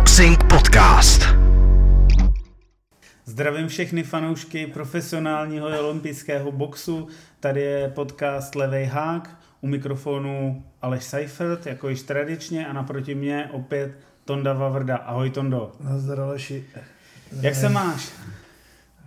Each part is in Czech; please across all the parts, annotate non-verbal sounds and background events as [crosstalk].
Boxing Podcast. Zdravím všechny fanoušky profesionálního olympijského boxu. Tady je podcast Levej hák. U mikrofonu Aleš Seifert, jako již tradičně, a naproti mě opět Tonda Vavrda. Ahoj Tondo. Nazdar Aleši. Jak se máš?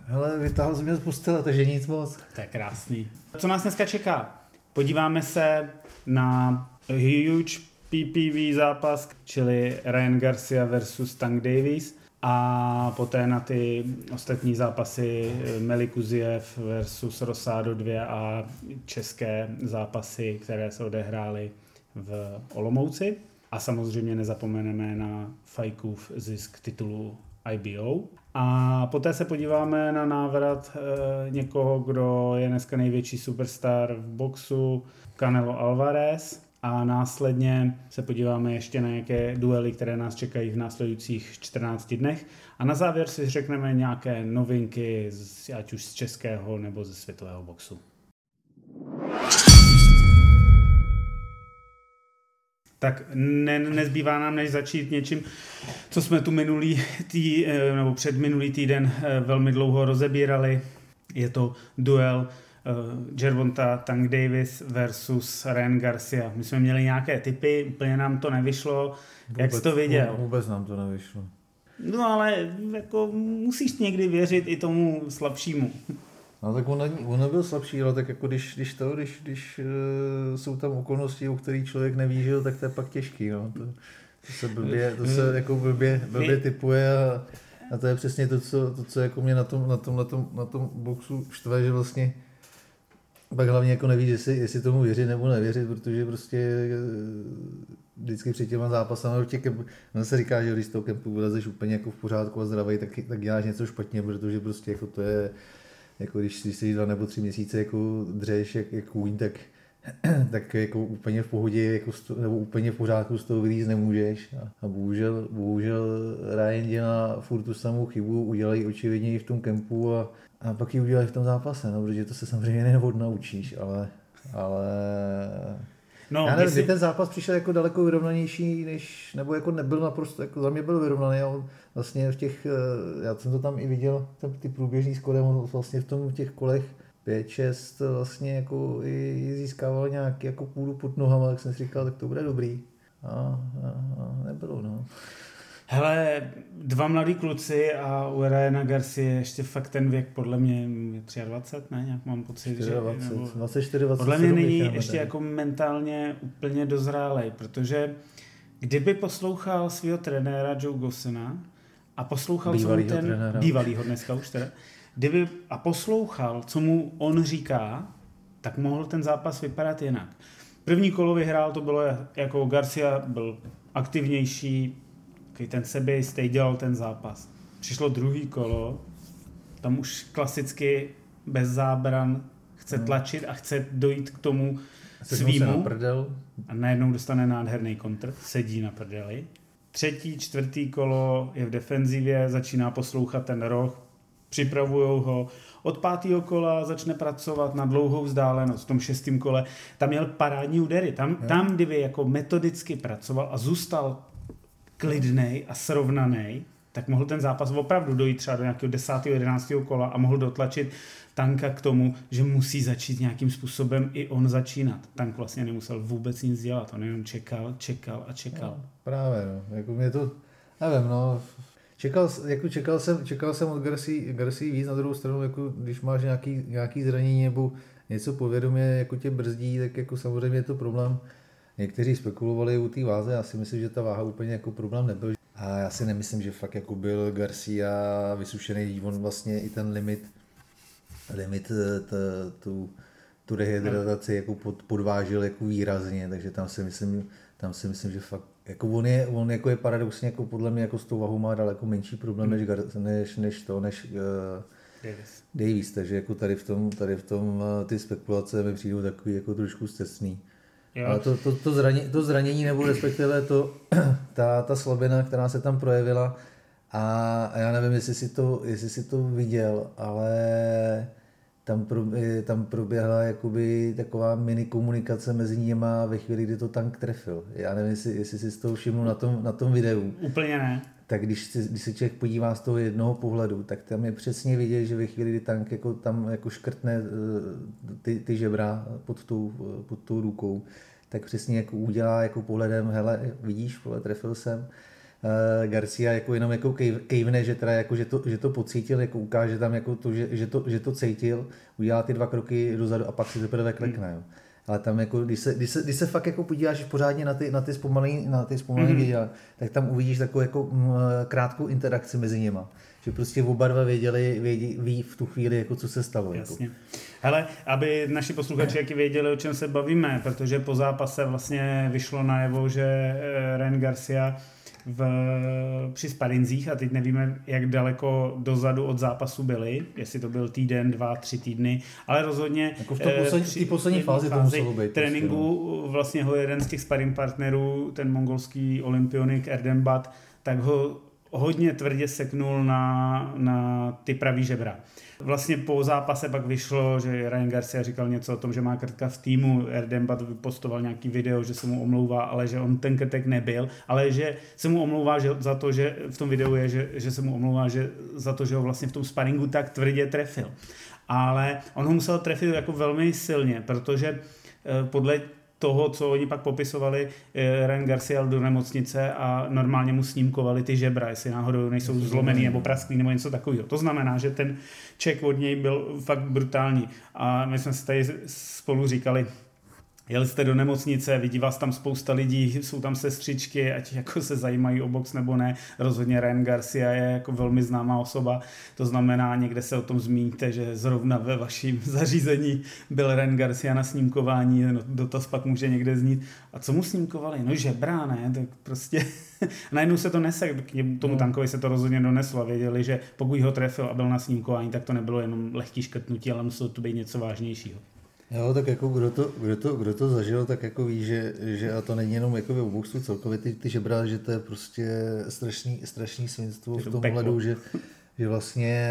Hele, vytáhl jsi mě z postele, takže nic moc. To je krásný. Co nás dneska čeká? Podíváme se na huge PPV zápas, čili Ryan Garcia versus Tank Davis a poté na ty ostatní zápasy Meli Kuziev versus Rosado 2 a české zápasy, které se odehrály v Olomouci. A samozřejmě nezapomeneme na Fajkův zisk titulu IBO. A poté se podíváme na návrat e, někoho, kdo je dneska největší superstar v boxu, Canelo Alvarez. A následně se podíváme ještě na nějaké duely, které nás čekají v následujících 14 dnech. A na závěr si řekneme nějaké novinky, ať už z českého nebo ze světového boxu. tak ne, nezbývá nám než začít něčím, co jsme tu minulý tý, eh, nebo před minulý týden eh, velmi dlouho rozebírali. Je to duel Gervonta Tank Davis versus Ryan Garcia. My jsme měli nějaké typy, úplně nám to nevyšlo. Vůbec, Jak jsi to viděl? Vůbec nám to nevyšlo. No ale jako musíš někdy věřit i tomu slabšímu. No tak on, on nebyl slabší, ale tak jako když, když to, když, když uh, jsou tam okolnosti, o kterých člověk neví, že, tak to je pak těžký, no. To, to se blbě, to se jako blbě, blbě typuje a, a to je přesně to, co, to, co jako mě na tom, na tom, na tom, na tom boxu štve, že vlastně pak hlavně jako nevíš, jestli, jestli tomu věřit nebo nevěřit, protože prostě eh, vždycky před těma zápasama do těch kemp, no se říká, že když z toho kempu vylezeš úplně jako v pořádku a zdravý, tak, tak děláš něco špatně, protože prostě jako to je, jako když, když si dva nebo tři měsíce jako dřeš jak, jak kůň, tak, [clears throat] tak jako úplně v pohodě jako sto, nebo úplně v pořádku z toho vylíz nemůžeš. A, a bohužel, bohužel Ryan dělá furt tu samou chybu, udělají očividně i v tom kempu a, a pak ji udělají v tom zápase, no, protože to se samozřejmě neodnaučíš, ale, ale No, já nevím, jestli... ten zápas přišel jako daleko vyrovnanější, než, nebo jako nebyl naprosto, jako za mě byl vyrovnaný, ale vlastně v těch, eh, já jsem to tam i viděl, ten, ty průběžný skore, on vlastně v tom v těch kolech 5-6 vlastně jako i získával nějaký jako půdu pod nohama, tak jsem si říkal, tak to bude dobrý. A, a, a nebylo, no. Hele, dva mladí kluci a u Ryana Garcia ještě fakt ten věk podle mě je 23, ne? Nějak mám pocit, 24, že... 20, 24, 27 Podle mě není ještě jako mentálně úplně dozrálej, protože kdyby poslouchal svého trenéra Joe Gossena a poslouchal, bývalýho co mu ten... Trenéra. Bývalýho dneska už teda. Kdyby a poslouchal, co mu on říká, tak mohl ten zápas vypadat jinak. První kolo vyhrál, to bylo jako Garcia byl aktivnější, takový ten sebejistý, dělal ten zápas. Přišlo druhý kolo, tam už klasicky bez zábran chce hmm. tlačit a chce dojít k tomu svýmu. A najednou dostane nádherný kontr, sedí na prdeli. Třetí, čtvrtý kolo je v defenzivě, začíná poslouchat ten roh, připravují ho. Od pátého kola začne pracovat na dlouhou vzdálenost. V tom šestém kole tam měl parádní údery. Tam, tam kdyby jako metodicky pracoval a zůstal klidný a srovnaný, tak mohl ten zápas opravdu dojít třeba do nějakého 10. 11. kola a mohl dotlačit Tanka k tomu, že musí začít nějakým způsobem i on začínat. Tank vlastně nemusel vůbec nic dělat, on jenom čekal, čekal a čekal. No, právě, no. Jako mě to, nevím, no, Čekal, jako čekal, jsem, čekal jsem od Garcia, Garcia víc, na druhou stranu, jako když máš nějaký, nějaký zranění nebo něco povědomě jako tě brzdí, tak jako samozřejmě je to problém. Někteří spekulovali u té váze, já si myslím, že ta váha úplně jako problém nebyl. A já si nemyslím, že fakt jako byl Garcia vysušený, on vlastně i ten limit, limit eh, t, tu, tu rehydrataci jako pod, podvážil jako výrazně, takže tam si myslím, tam si myslím, že fakt jako on je, on jako je paradoxně jako podle mě jako s tou vahou má daleko menší problém než, než, než to, než uh, Davis. Davis. takže jako tady v tom, tady v tom uh, ty spekulace mi přijdou takový jako trošku stesný. Jo. Ale to, to, to, zranění, to zranění, nebo respektive to, [clears throat] ta, ta slabina, která se tam projevila, a já nevím, jestli si to, jestli si to viděl, ale tam, pro, tam proběhla jakoby taková mini komunikace mezi nimi ve chvíli, kdy to tank trefil. Já nevím, jestli, jestli si z toho všiml na tom, na tom videu. Úplně ne. Tak když, si, když se člověk podívá z toho jednoho pohledu, tak tam je přesně vidět, že ve chvíli, kdy tank jako tam jako škrtne eh, ty, ty žebra pod tou, pod tou rukou, tak přesně jako udělá jako pohledem, hele, vidíš, vole, trefil jsem, uh, Garcia jako jenom jako kejvne, že, teda jako, že, to, že to pocítil, jako ukáže tam jako to, že, že, to, že to cítil, udělá ty dva kroky dozadu a pak si teprve klekne. Hmm. Ale tam jako, když se, když se, když se fakt jako podíváš pořádně na ty, na ty zpomalený, na ty zpomalený mm-hmm. videa, tak tam uvidíš takovou jako m, krátkou interakci mezi nima. Že prostě oba dva věděli, vědí, ví v tu chvíli, jako co se stalo. Jako. Jasně. Jako. Hele, aby naši posluchači jaký věděli, o čem se bavíme, protože po zápase vlastně vyšlo najevo, že eh, Ren Garcia v, při sparinzích a teď nevíme, jak daleko dozadu od zápasu byli, jestli to byl týden, dva, tři týdny, ale rozhodně jako v té poslední, poslední fázi to muselo být. Tréninku prostě, no. vlastně ho jeden z těch sparring partnerů, ten mongolský olympionik Erdenbat, tak ho hodně tvrdě seknul na, na ty pravý žebra. Vlastně po zápase pak vyšlo, že Ryan Garcia říkal něco o tom, že má krtka v týmu, Erdembat vypostoval nějaký video, že se mu omlouvá, ale že on ten krtek nebyl, ale že se mu omlouvá že za to, že v tom videu je, že, že se mu omlouvá že za to, že ho vlastně v tom sparingu tak tvrdě trefil. Ale on ho musel trefit jako velmi silně, protože eh, podle toho, co oni pak popisovali, eh, Ren Garcia do nemocnice a normálně mu snímkovali ty žebra, jestli náhodou nejsou zlomený nebo prasklý nebo něco takového. To znamená, že ten ček od něj byl fakt brutální. A my jsme si tady spolu říkali, Jeli jste do nemocnice, vidí vás tam spousta lidí, jsou tam sestřičky, ať jako se zajímají o box nebo ne. Rozhodně Ren Garcia je jako velmi známá osoba, to znamená, někde se o tom zmíníte, že zrovna ve vaším [laughs] zařízení byl Ren Garcia na snímkování, no, dotaz pak může někde znít. A co mu snímkovali? No žebrá, ne? Tak prostě [laughs] najednou se to nese, k tomu no. tankovi se to rozhodně doneslo a věděli, že pokud ho trefil a byl na snímkování, tak to nebylo jenom lehký škrtnutí, ale muselo to být něco vážnějšího. Jo, tak jako kdo to, kdo to, kdo to zažil, tak jako ví, že, že a to není jenom jako v boxu celkově ty, ty žebra, že to je prostě strašný, strašný svinstvo v tom hledu, že, že vlastně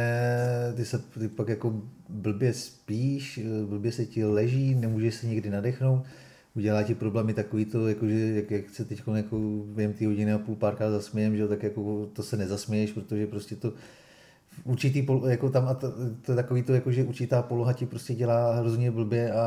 ty se ty pak jako blbě spíš, blbě se ti leží, nemůžeš se nikdy nadechnout, udělá ti problémy takový to, jako, že jak, jak se teď jako během ty hodiny a půl párkrát zasmějem, že tak jako to se nezasměješ, protože prostě to určitý, jako tam, a to, to je takový to, jako, že určitá poloha ti prostě dělá hrozně blbě a,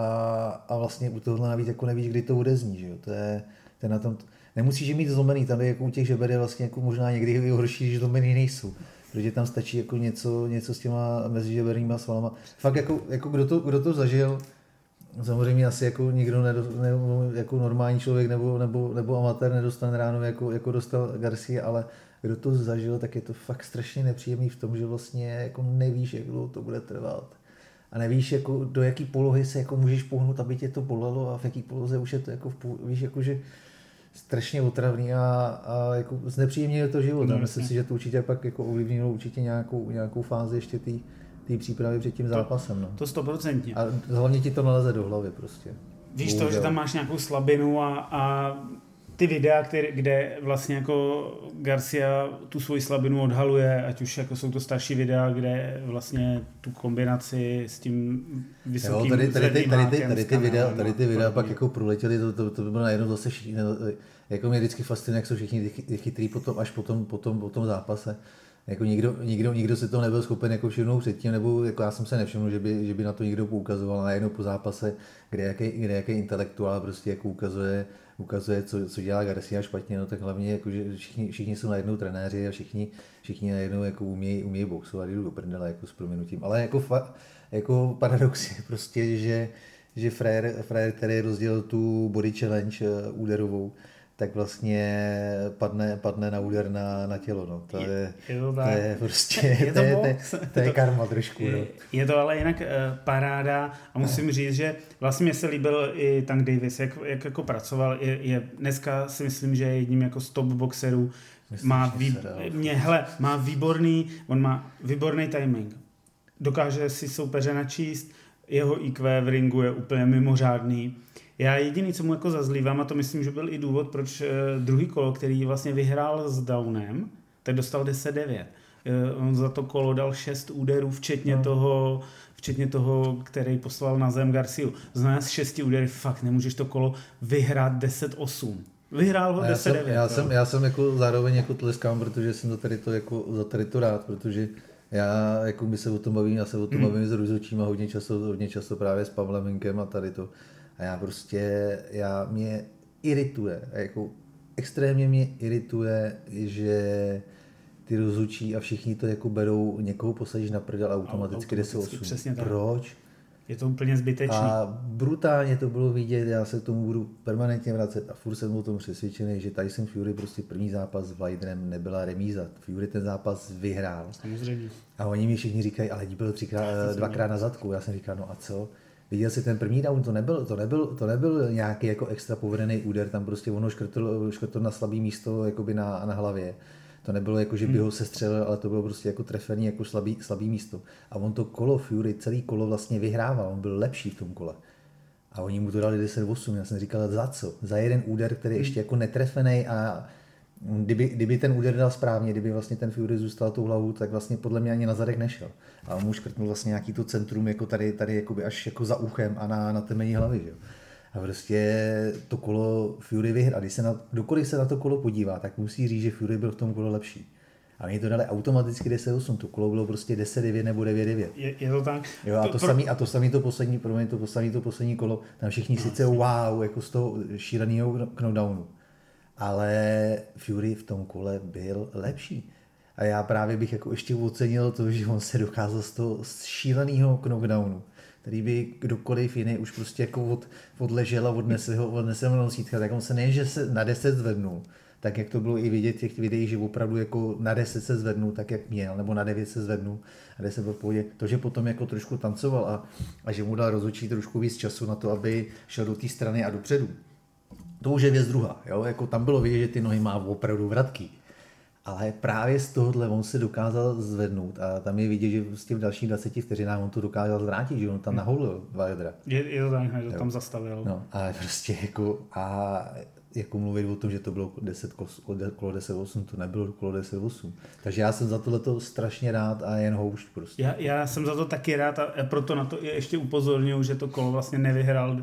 a vlastně u tohohle navíc jako nevíš, kdy to odezní, že jo? To je, to je na tom, nemusíš mít zlomený, tam je jako u těch žeber je vlastně jako možná někdy i horší, že zlomený nejsou. Protože tam stačí jako něco, něco s těma mezižebernýma svalama. Fakt jako, jako kdo, to, kdo to zažil, samozřejmě asi jako nikdo nedo, ne, jako normální člověk nebo, nebo, nebo amatér nedostane ráno jako, jako dostal Garcia, ale kdo to zažil, tak je to fakt strašně nepříjemný v tom, že vlastně jako nevíš, jak dlouho to bude trvat. A nevíš, jako, do jaký polohy se jako můžeš pohnout, aby tě to bolelo a v jaký poloze už je to jako, víš, jako, že strašně otravný a, a jako znepříjemně to život. No, myslím si, že to určitě pak jako ovlivnilo určitě nějakou, nějakou fázi ještě té přípravy před tím zápasem. No. To stoprocentně. A hlavně ti to naleze do hlavy prostě. Víš Bohužel. to, že tam máš nějakou slabinu a, a ty videa, které, kde vlastně jako Garcia tu svoji slabinu odhaluje, ať už jako jsou to starší videa, kde vlastně tu kombinaci s tím vysokým jo, tady, tady, tady, tady, tady, tady, ty videa, tady ty videa pak jako proletěly, to, to, to bylo najednou zase všichni, jako mě vždycky fascinuje, jak jsou všichni chytrý potom, až po tom, po tom, po tom zápase. Jako nikdo, nikdo, nikdo si to nebyl schopen jako všimnout předtím, nebo jako já jsem se nevšiml, že by, že by na to někdo poukazoval najednou po zápase, kde jaký, kde jaký intelektuál prostě jako ukazuje, ukazuje, co, co dělá Garcia špatně, no tak hlavně jako, že všichni, všichni jsou najednou trenéři a všichni, všichni najednou jako umějí, umějí boxovat, jdu do prdele jako s proměnutím. Ale jako, fa, jako paradox je prostě, že, že frajer, frajer, který rozdělil tu body challenge eh, úderovou, tak vlastně padne, padne na úder na, na tělo. No. To, je, je, je to, to je prostě, [laughs] je to, to, je, to, to je karma trošku. Je, no. je to ale jinak uh, paráda a musím říct, že vlastně mě se líbil i Tank Davis, jak, jak jako pracoval. Je, je, dneska si myslím, že je jedním jako z top boxerů. Myslím, má, vý, mě, hele, má výborný, on má výborný timing. Dokáže si soupeře načíst, jeho IQ v ringu je úplně mimořádný já jediný, co mu jako zazlívám, a to myslím, že byl i důvod, proč uh, druhý kolo, který vlastně vyhrál s Downem, tak dostal 10-9. Uh, on za to kolo dal 6 úderů, včetně no. toho včetně toho, který poslal na zem Garciu. Znamená z šesti údery fakt nemůžeš to kolo vyhrát 10-8. Vyhrál ho 10-9. Já jsem, já, jsem, já jsem jako zároveň jako tleskám, protože jsem za tady to, jako, za tady to rád, protože já jako my se o tom bavím, já se o tom mm. bavím s Ruzočím a hodně často, hodně často právě s Pavlem Minkem a tady to. A já prostě, já mě irituje, jako extrémně mě irituje, že ty rozhodčí a všichni to jako berou, někoho posadíš na prdel automaticky, kde se Přesně tak. Proč? Je to úplně zbytečné. A brutálně to bylo vidět, já se k tomu budu permanentně vracet a furt jsem o tom přesvědčený, že Tyson Fury prostě první zápas s Wilderem nebyla remíza. Fury ten zápas vyhrál. Samozřejmě. A oni mi všichni říkají, ale byl třikrát, dvakrát na zadku. Já jsem říkal, no a co? Viděl si ten první down, to nebyl, to nebyl, to nebyl nějaký jako extra povedený úder, tam prostě ono škrtl, škrtl na slabý místo jakoby na, na hlavě. To nebylo jako, že by ho sestřelil, ale to bylo prostě jako trefený jako slabý, slabý místo. A on to kolo Fury, celý kolo vlastně vyhrával, on byl lepší v tom kole. A oni mu to dali 10-8, já jsem říkal, za co? Za jeden úder, který ještě jako netrefený a kdyby, kdyby ten úder dal správně, kdyby vlastně ten Fury zůstal tou hlavou, tak vlastně podle mě ani na zadek nešel. A on mu škrtnul vlastně nějaký to centrum jako tady, tady jakoby až jako za uchem a na, na temení hlavy. Že? A prostě to kolo Fury vyhrál. Když se na, kdokoliv se na to kolo podívá, tak musí říct, že Fury byl v tom kolo lepší. A oni to dali automaticky 10-8, to kolo bylo prostě 10-9 nebo 9-9. Je, je, to tak? Jo, a to, to, samý, a to samý to poslední, pro mě to poslední, to poslední kolo, tam všichni no, sice wow, jako z toho šíleného knockdownu, ale Fury v tom kole byl lepší. A já právě bych jako ještě ocenil to, že on se dokázal z toho šíleného knockdownu který by kdokoliv jiný už prostě jako od, odležel a odnesl ho, odnesl ho nosítka, tak on se nejen, že se na 10 zvednul, tak jak to bylo i vidět těch videích, že opravdu jako na 10 se zvednul, tak jak měl, nebo na 9 se zvednul a 10 byl v pohodě. To, že potom jako trošku tancoval a, a že mu dal rozhodčí trošku víc času na to, aby šel do té strany a dopředu, to už je věc druhá. Jo? Jako tam bylo vidět, že ty nohy má opravdu vratký ale právě z tohohle on se dokázal zvednout a tam je vidět, že prostě v dalších 20 vteřinách on to dokázal zvrátit, že on tam naholil Wildera. Je, je to tak, že to tam zastavil. No, ale prostě jako a jako mluvit o tom, že to bylo 10, kolo 10-8, to nebylo kolo 10-8. Takže já jsem za tohle strašně rád a jen houšť prostě. Já, já jsem za to taky rád a proto na to ještě upozorňuji, že to kolo vlastně nevyhrál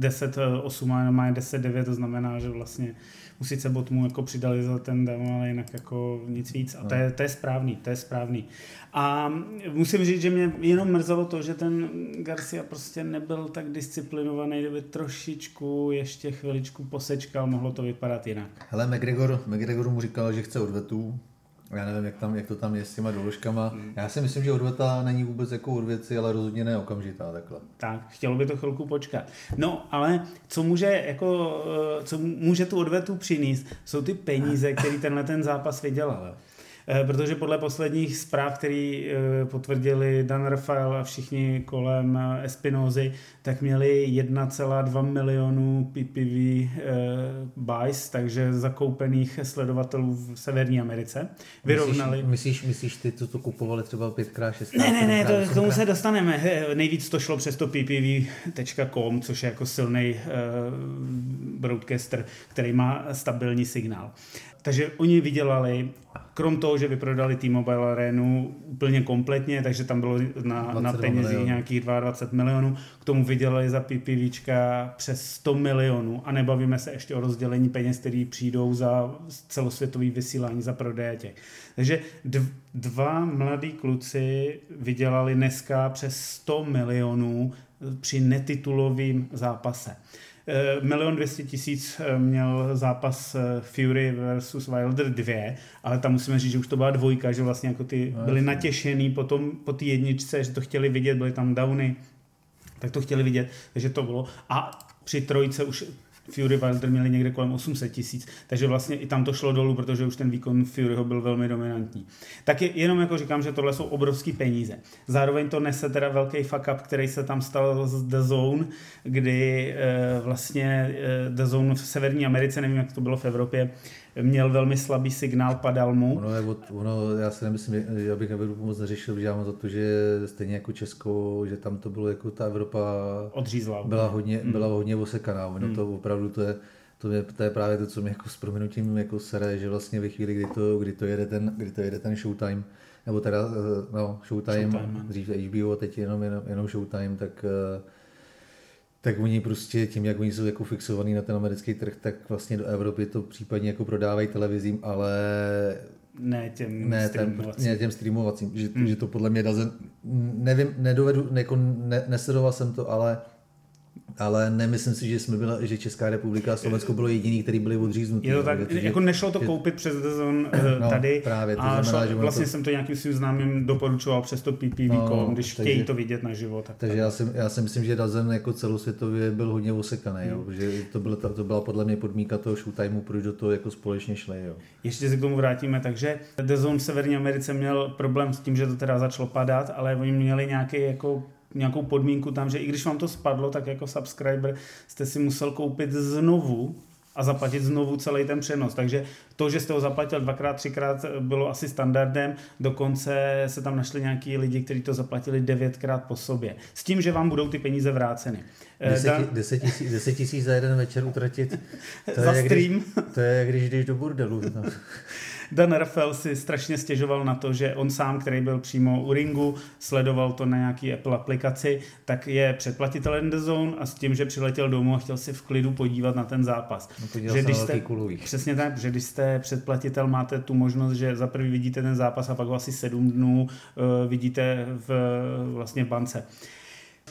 10-8 a má 10-9, to znamená, že vlastně mu sice mu jako přidali za ten demo, ale jinak jako nic víc. A to je, to je správný, to je správný. A musím říct, že mě jenom mrzelo to, že ten Garcia prostě nebyl tak disciplinovaný, kdyby trošičku ještě chviličku posečkal, mohlo to vypadat jinak. Hele, McGregor, McGregor mu říkal, že chce odvetu, já nevím, jak, tam, jak to tam je s těma doložkama. Hmm. Já si myslím, že odveta není vůbec jako od věci, ale rozhodně ne okamžitá takhle. Tak, chtělo by to chvilku počkat. No, ale co může, jako, eh, co může tu odvetu přinést, jsou ty peníze, které tenhle ten zápas vydělal. Eh, protože podle posledních zpráv, které eh, potvrdili Dan Rafael a všichni kolem eh, Espinozy, tak měli 1,2 milionů PPV buys, takže zakoupených sledovatelů v Severní Americe. Vyrovnali. Myslíš, myslíš, myslíš ty, co to kupovali třeba 5x, 6 Ne, ne, ne, to, k tomu se dostaneme. Nejvíc to šlo přes to ppv.com, což je jako silný uh, broadcaster, který má stabilní signál. Takže oni vydělali, krom toho, že vyprodali T-Mobile Arenu úplně kompletně, takže tam bylo na, na penězích nějakých 22 milionů, k tomu vydělali za PPVčka přes 100 milionů a nebavíme se ještě o rozdělení peněz, které přijdou za celosvětový vysílání, za prodeje těch. Takže dva mladí kluci vydělali dneska přes 100 milionů při netitulovém zápase. Eh, milion dvěstě tisíc eh, měl zápas eh, Fury versus Wilder 2, ale tam musíme říct, že už to byla dvojka, že vlastně jako ty no, byli natěšený potom po té jedničce, že to chtěli vidět, byly tam downy, tak to chtěli vidět, takže to bylo. A při trojce už Fury Wilder měli někde kolem 800 tisíc, takže vlastně i tam to šlo dolů, protože už ten výkon Furyho byl velmi dominantní. Tak je, jenom jako říkám, že tohle jsou obrovské peníze. Zároveň to nese teda velký fuck up, který se tam stal z The Zone, kdy e, vlastně e, The Zone v Severní Americe, nevím, jak to bylo v Evropě, měl velmi slabý signál, padal mu. Ono, je, ono já si nemyslím, já bych nebudu moc neřešil, že já mám za to, že stejně jako Česko, že tam to bylo jako ta Evropa Odřízla. Byla hodně, hmm. byla hodně osekaná. Ono hmm. to opravdu to je, to je, to je právě to, co mi jako s proměnutím jako sere, že vlastně ve chvíli, kdy to, kdy to, jede, ten, kdy to jede ten showtime, nebo teda, no, Showtime, Showtime, dřív HBO, teď jenom, jenom, jenom Showtime, tak tak oni prostě tím, jak oni jsou jako fixovaný na ten americký trh, tak vlastně do Evropy to případně jako prodávají televizím, ale ne těm ne, streamovacím. Ten, ne těm streamovacím, že, hmm. že to podle mě dozen, nevím, nedovedu, jako ne, nesledoval jsem to, ale ale nemyslím si, že jsme byla, že Česká republika a Slovensko bylo jediný, který byli odříznutý. Je to tak, protože, jako nešlo to koupit přes Dazon no, tady právě, to a znamená, šlo, že vlastně to... jsem to nějakým svým známým doporučoval přes to PPV, no, když takže, chtějí to vidět naživo. Tak takže já si, já si myslím, že Dazen jako celosvětově byl hodně osekaný, hmm. jo, že to, bylo, to byla podle mě podmínka toho showtimeu, proč do toho jako společně šli. Jo. Ještě se k tomu vrátíme, takže Dazon v Severní Americe měl problém s tím, že to teda začalo padat, ale oni měli nějaký jako nějakou podmínku tam, že i když vám to spadlo, tak jako subscriber jste si musel koupit znovu a zaplatit znovu celý ten přenos. Takže to, že jste ho zaplatil dvakrát, třikrát, bylo asi standardem. Dokonce se tam našli nějaký lidi, kteří to zaplatili devětkrát po sobě. S tím, že vám budou ty peníze vráceny. Deset, tisíc, deset tisíc za jeden večer utratit. To za je, stream. Když, to je, když jdeš do burdelu. No. [laughs] Dan Rafael si strašně stěžoval na to, že on sám, který byl přímo u ringu, sledoval to na nějaký Apple aplikaci, tak je předplatitelem The Zone a s tím, že přiletěl domů a chtěl si v klidu podívat na ten zápas. No, že když jste, přesně tak, že když jste předplatitel, máte tu možnost, že za prvý vidíte ten zápas a pak ho asi sedm dnů uh, vidíte v, vlastně v bance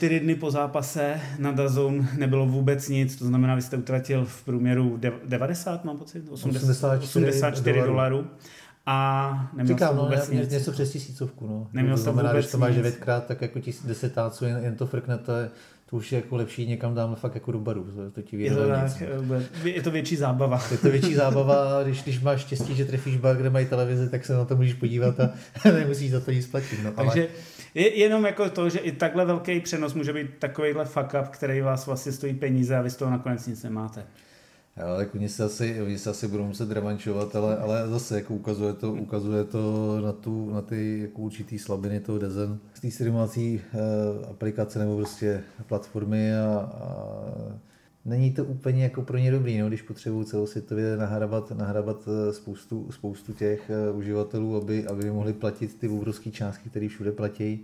čtyři dny po zápase na Dazone nebylo vůbec nic, to znamená, vy jste utratil v průměru 90, mám pocit, 80, 84, 84 dolarů. A neměl Říkám, no, vůbec nic. něco přes tisícovku. No. Neměl to znamená, vůbec že to máš devětkrát, tak jako tis, desetáců, jen, jen to frkne, to je, to už je jako lepší někam dám fakt jako do baru. To, to ti je, to tak, je to větší zábava. Je to větší zábava, když, když máš štěstí, že trefíš bar, kde mají televizi, tak se na to můžeš podívat a [laughs] nemusíš za to nic platit. No, Takže ale... je, jenom jako to, že i takhle velký přenos může být takovýhle fuck up, který vás vlastně stojí peníze a vy z toho nakonec nic nemáte. Jo, tak oni se asi, oni se asi budou muset revančovat, ale, ale zase jako ukazuje to, ukazuje to na, tu, na ty jako určitý slabiny toho Dezen z té streamovací eh, aplikace nebo prostě platformy a, a není to úplně jako pro ně dobrý, no, když potřebují celosvětově nahrabat, nahrabat eh, spoustu, spoustu těch uh, uživatelů, aby, aby mohli platit ty obrovské částky, které všude platí.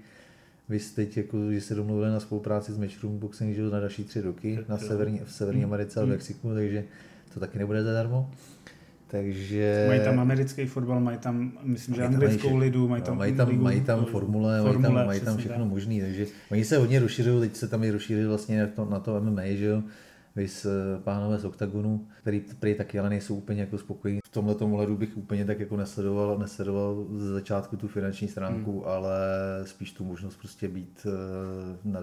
Vy jste teď, jako, že se domluvili na spolupráci s Matchroom Boxing že na další tři roky na severní, v Severní Hmm. Americe a v Mexiku, takže to taky nebude zadarmo. Takže... Mají tam americký fotbal, mají tam, myslím, že Mají tam anglickou vše- lidu, mají no, tam, mají tam, ligu, mají tam formule, mají formule, tam, mají tam všechno tak. možné, takže oni se hodně rozšiřují, teď se tam i rozšířili vlastně na to, na to MMA, že jo, vys eh, pánové z OKTAGONu, který prý taky ale nejsou úplně jako spokojení. V tomhle ohledu bych úplně tak jako nesledoval, nesledoval ze začátku tu finanční stránku, hmm. ale spíš tu možnost prostě být eh, na,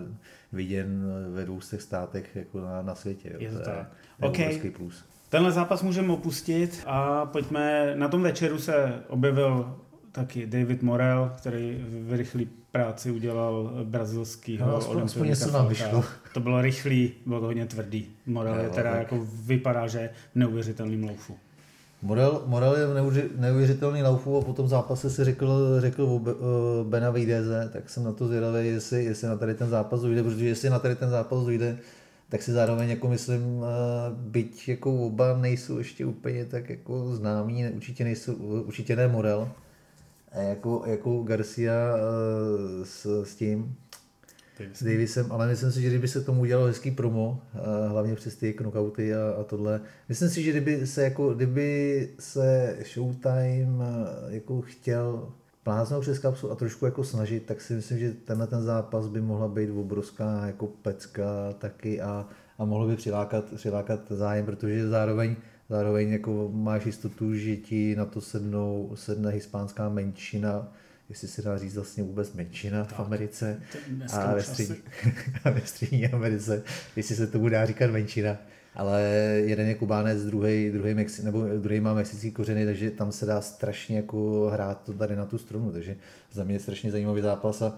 viděn ve dvou státech jako na, na světě. Jo. Je to je tak. OK. obrovský plus. Tenhle zápas můžeme opustit a pojďme, na tom večeru se objevil taky David Morel, který v rychlé práci udělal brazilskýho No, aspoň- něco nám vyšlo. To bylo rychlý, bylo to hodně tvrdý. Morel je teda tak. jako vypadá, že v neuvěřitelným loufu. Morel, Morel je neuvěři- neuvěřitelný laufu a po tom zápase si řekl, řekl o Be- o Benavideze, tak jsem na to zvědavý, jestli, jestli na tady ten zápas dojde, protože jestli na tady ten zápas dojde, tak si zároveň jako myslím, eh, byť jako oba nejsou ještě úplně tak jako známí, určitě, nejsou, určitě ne Morel, jako, jako Garcia eh, s, s tím, s Davisem, ale myslím si, že kdyby se tomu udělalo hezký promo, a hlavně přes ty knockouty a, a tohle, myslím si, že kdyby se, jako, kdyby se Showtime eh, jako chtěl pláznout přes kapsu a trošku jako snažit, tak si myslím, že tenhle ten zápas by mohla být obrovská jako pecka taky a, a mohlo by přilákat, přilákat zájem, protože zároveň Zároveň jako máš jistotu, že ti na to sednou, sedne hispánská menšina, jestli se dá říct vlastně vůbec menšina v Americe To a ve, střední, [laughs] a ve střední Americe, jestli se tomu dá říkat menšina. Ale jeden je Kubánec, druhý, druhý, Mexi, nebo druhý má mexický kořeny, takže tam se dá strašně jako hrát to tady na tu strunu, takže za mě je strašně zajímavý zápas a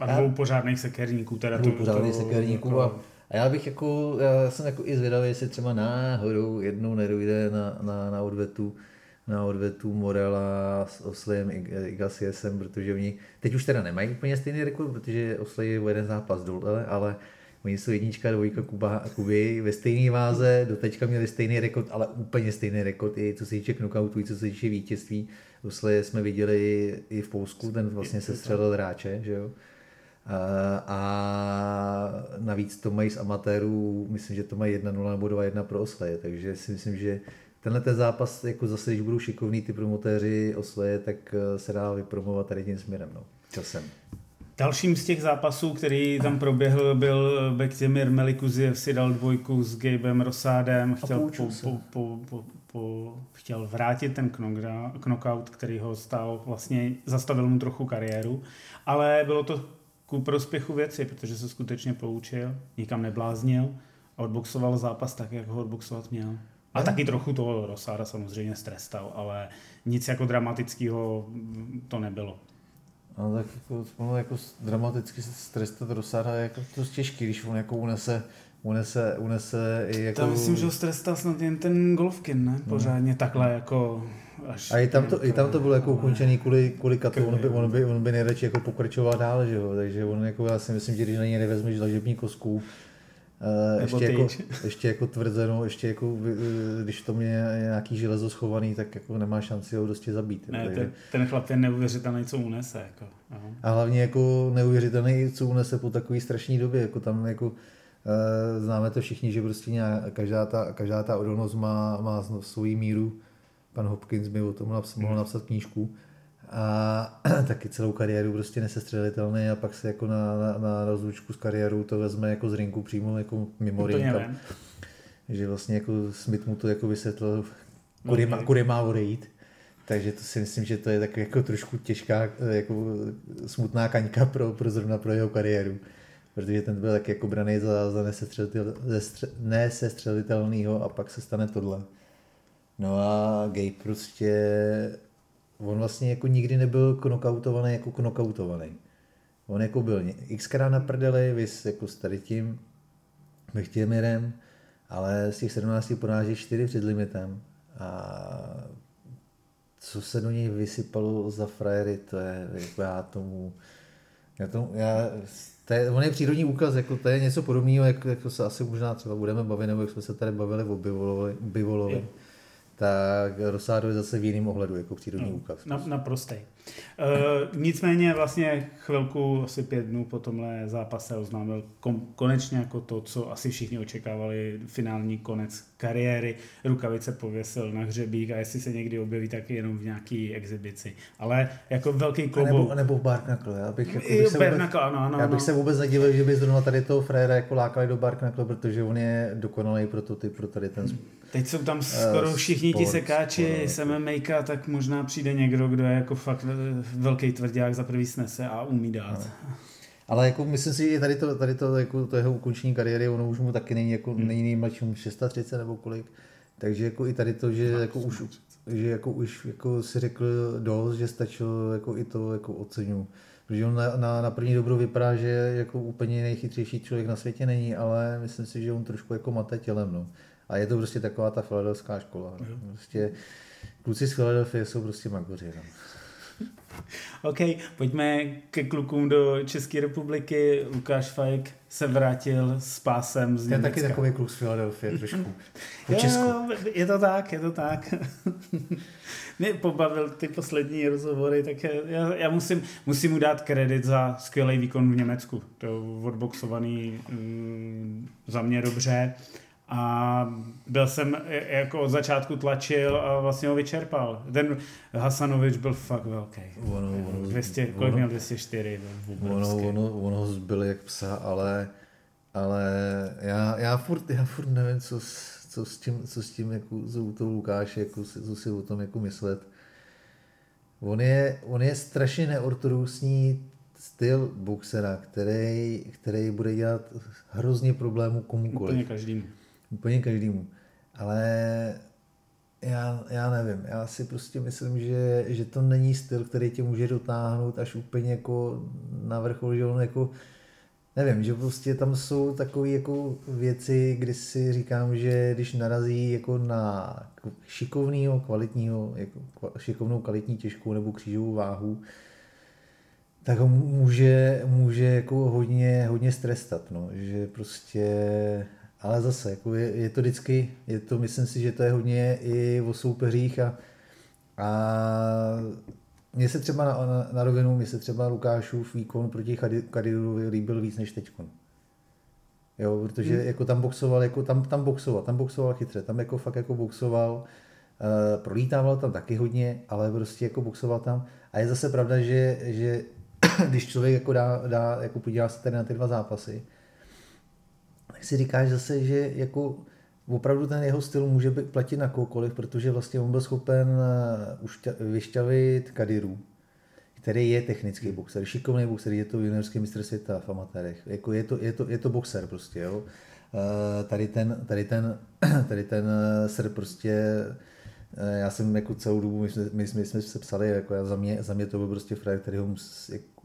A dvou pořádných sekerníků. Teda dvou to, pořádných to- sekerníků to- a, a já bych jako, já jsem jako i zvědavý, jestli třeba náhodou jednou nedojde na, na, na odvetu, na odvetu Morela s Oslem Igasiesem, protože oni teď už teda nemají úplně stejný rekord, protože Oslej je o jeden zápas dole, ale Oni jsou jednička, dvojka Kuba, Kuby ve stejné váze, do teďka měli stejný rekord, ale úplně stejný rekord i co se týče knockoutů, i co se týče vítězství. Usle jsme viděli i v Polsku, ten vlastně se střelil hráče, že jo. A, a navíc to mají z amatérů, myslím, že to mají 1-0 nebo 2-1 pro Osleje, takže si myslím, že tenhle ten zápas, jako zase, když budou šikovní ty promotéři Osleje, tak eh, se dá vypromovat tady tím směrem, no, časem. Dalším z těch zápasů, který tam proběhl, byl Bektěmir Melikuziev si dal dvojku s Gabem Rosádem, chtěl, po, po, po, po, po, chtěl vrátit ten knockout, který ho stál, vlastně zastavil mu trochu kariéru, ale bylo to ku prospěchu věci, protože se skutečně poučil, nikam nebláznil a odboxoval zápas tak, jak ho odboxovat měl. A taky trochu toho Rosáda samozřejmě strestal, ale nic jako dramatického to nebylo. No tak jako, jako dramaticky se trestat Rosáda je jako to těžký, když on jako unese unese, unese i jako... Tam myslím, že ho strestal snad jen ten Golfkin, ne? Pořádně no. takhle jako až... A i tam to, i tam to bylo jako ukončený kvůli, kvůli katu, on by, on by, on by nejradši jako pokračoval dál, že jo? takže on jako, já si myslím, že když na něj nevezmeš dlažební kosku, Uh, ještě, jako, ještě jako tvrzeno, ještě jako, když to mě nějaký železo schovaný, tak jako nemá šanci ho dosti zabít. Ne, takže... ten, ten chlap je neuvěřitelný, co unese. Jako. Aha. A hlavně jako neuvěřitelný, co unese po takové strašné době. Jako tam jako, známe to všichni, že prostě nějak, každá, ta, každá ta odolnost má, má svoji míru. Pan Hopkins by o tom naps, mohl hmm. napsat knížku a [clears throat] taky celou kariéru prostě nesestřelitelný a pak se jako na, na, na rozlučku s kariérou to vezme jako z rinku přímo jako mimo ring. Že vlastně jako Smith mu to jako vysvětlil, kudy, má, kudy má odejít. Takže to si myslím, že to je tak jako trošku těžká, jako smutná kaňka pro, pro zrovna pro jeho kariéru. Protože ten byl tak jako braný za, za nesestřelitelného a pak se stane tohle. No a Gabe prostě on vlastně jako nikdy nebyl knockoutovaný jako knockoutovaný. On jako byl xkrát na prdeli, vys jako s tady tím Mechtěmirem, ale z těch 17 poráží 4 před limitem. A co se do něj vysypalo za frajery, to je, jako já tomu, já tomu, já, to je, on je přírodní úkaz, jako to je něco podobného, jak, jako se asi možná třeba budeme bavit, nebo jak jsme se tady bavili o Bivolovi. bivolovi tak Rosado je zase v jiném ohledu jako přírodní no, úkaz. Na, naprostý. Uh, nicméně vlastně chvilku, asi pět dnů po tomhle zápase oznámil kom, konečně jako to, co asi všichni očekávali, finální konec kariéry. Rukavice pověsil na hřebík a jestli se někdy objeví, tak jenom v nějaký exibici. Ale jako velký klobouk. Nebo, nebo v Barknakle. Já bych, jako, bych, se vůbec, ano, ano, já bych se vůbec nedivil, že by zrovna tady toho Frera jako lákali do Barknakle, protože on je dokonalý prototyp pro tady ten Teď jsou tam skoro všichni sport, ti sekáči sport, s MMA, tak možná přijde někdo, kdo je jako fakt velký tvrdák za prvý snese a umí dát. No. Ale jako myslím si, že tady to, tady to, jako to jeho ukončení kariéry, ono už mu taky není, jako, hmm. není nejmladší, mu 630 nebo kolik. Takže jako i tady to, že jako už, že jako už jako si řekl dost, že stačilo jako i to jako oceňu. Protože on na, na, na první dobrou vypadá, že jako úplně nejchytřejší člověk na světě není, ale myslím si, že on trošku jako mate tělem. No. A je to prostě taková ta filadelfská škola. Mm. Prostě kluci z Filadelfie jsou prostě magoři. No. [laughs] OK, pojďme ke klukům do České republiky. Lukáš Fajk se vrátil s pásem z To je taky takový kluk z Filadelfie trošku. [laughs] Po Česku. Jo, je to tak, je to tak. [laughs] Mě pobavil ty poslední rozhovory, tak já, já musím, musím mu dát kredit za skvělý výkon v Německu. To odboxovaný um, za mě dobře. A byl jsem jako od začátku tlačil a vlastně ho vyčerpal. Ten Hasanovič byl fakt velký. Ono, ono, 200, kolik ono, měl 204? Ono, ono, ono zbyl jak psa, ale, ale já, já, furt, já furt nevím, co, co s tím, co s tím jako, u toho Lukáše, jako, co si o tom jako myslet. On je, on je strašně neortodoxní styl boxera, který, který bude dělat hrozně problémů komukoliv. Úplně každému úplně každému. Ale já, já nevím, já si prostě myslím, že, že to není styl, který tě může dotáhnout až úplně jako na vrchol, že on jako, nevím, že prostě tam jsou takové jako věci, kdy si říkám, že když narazí jako na šikovného, kvalitního, jako šikovnou, kvalitní těžkou nebo křížovou váhu, tak ho může, může jako hodně, hodně strestat, no, že prostě, ale zase, jako je, je, to vždycky, je to, myslím si, že to je hodně i o soupeřích a, a mně se třeba na, na, na rovinu, mně se třeba Lukášův výkon proti Kadiru líbil víc než teď. Jo, protože hmm. jako tam boxoval, jako tam, tam boxoval, tam boxoval chytře, tam jako fakt jako boxoval, uh, prolítával tam taky hodně, ale prostě jako boxoval tam. A je zase pravda, že, že [clears throat] když člověk jako dá, dá jako podívá se tady na ty dva zápasy, tak si říkáš zase, že jako opravdu ten jeho styl může být platit na kohokoliv, protože vlastně on byl schopen eh, vyšťavit Kadiru, který je technický boxer, šikovný boxer, je to juniorský mistr světa v amatérech. Jako je, to, je, to, je to boxer prostě, jo. Eh, tady ten, tady ten, [clears throat] tady ten eh, ser prostě já jsem jako celou dobu, my jsme, my, jsme, my jsme se psali, jako já, za, mě, za mě to byl prostě frajer, který,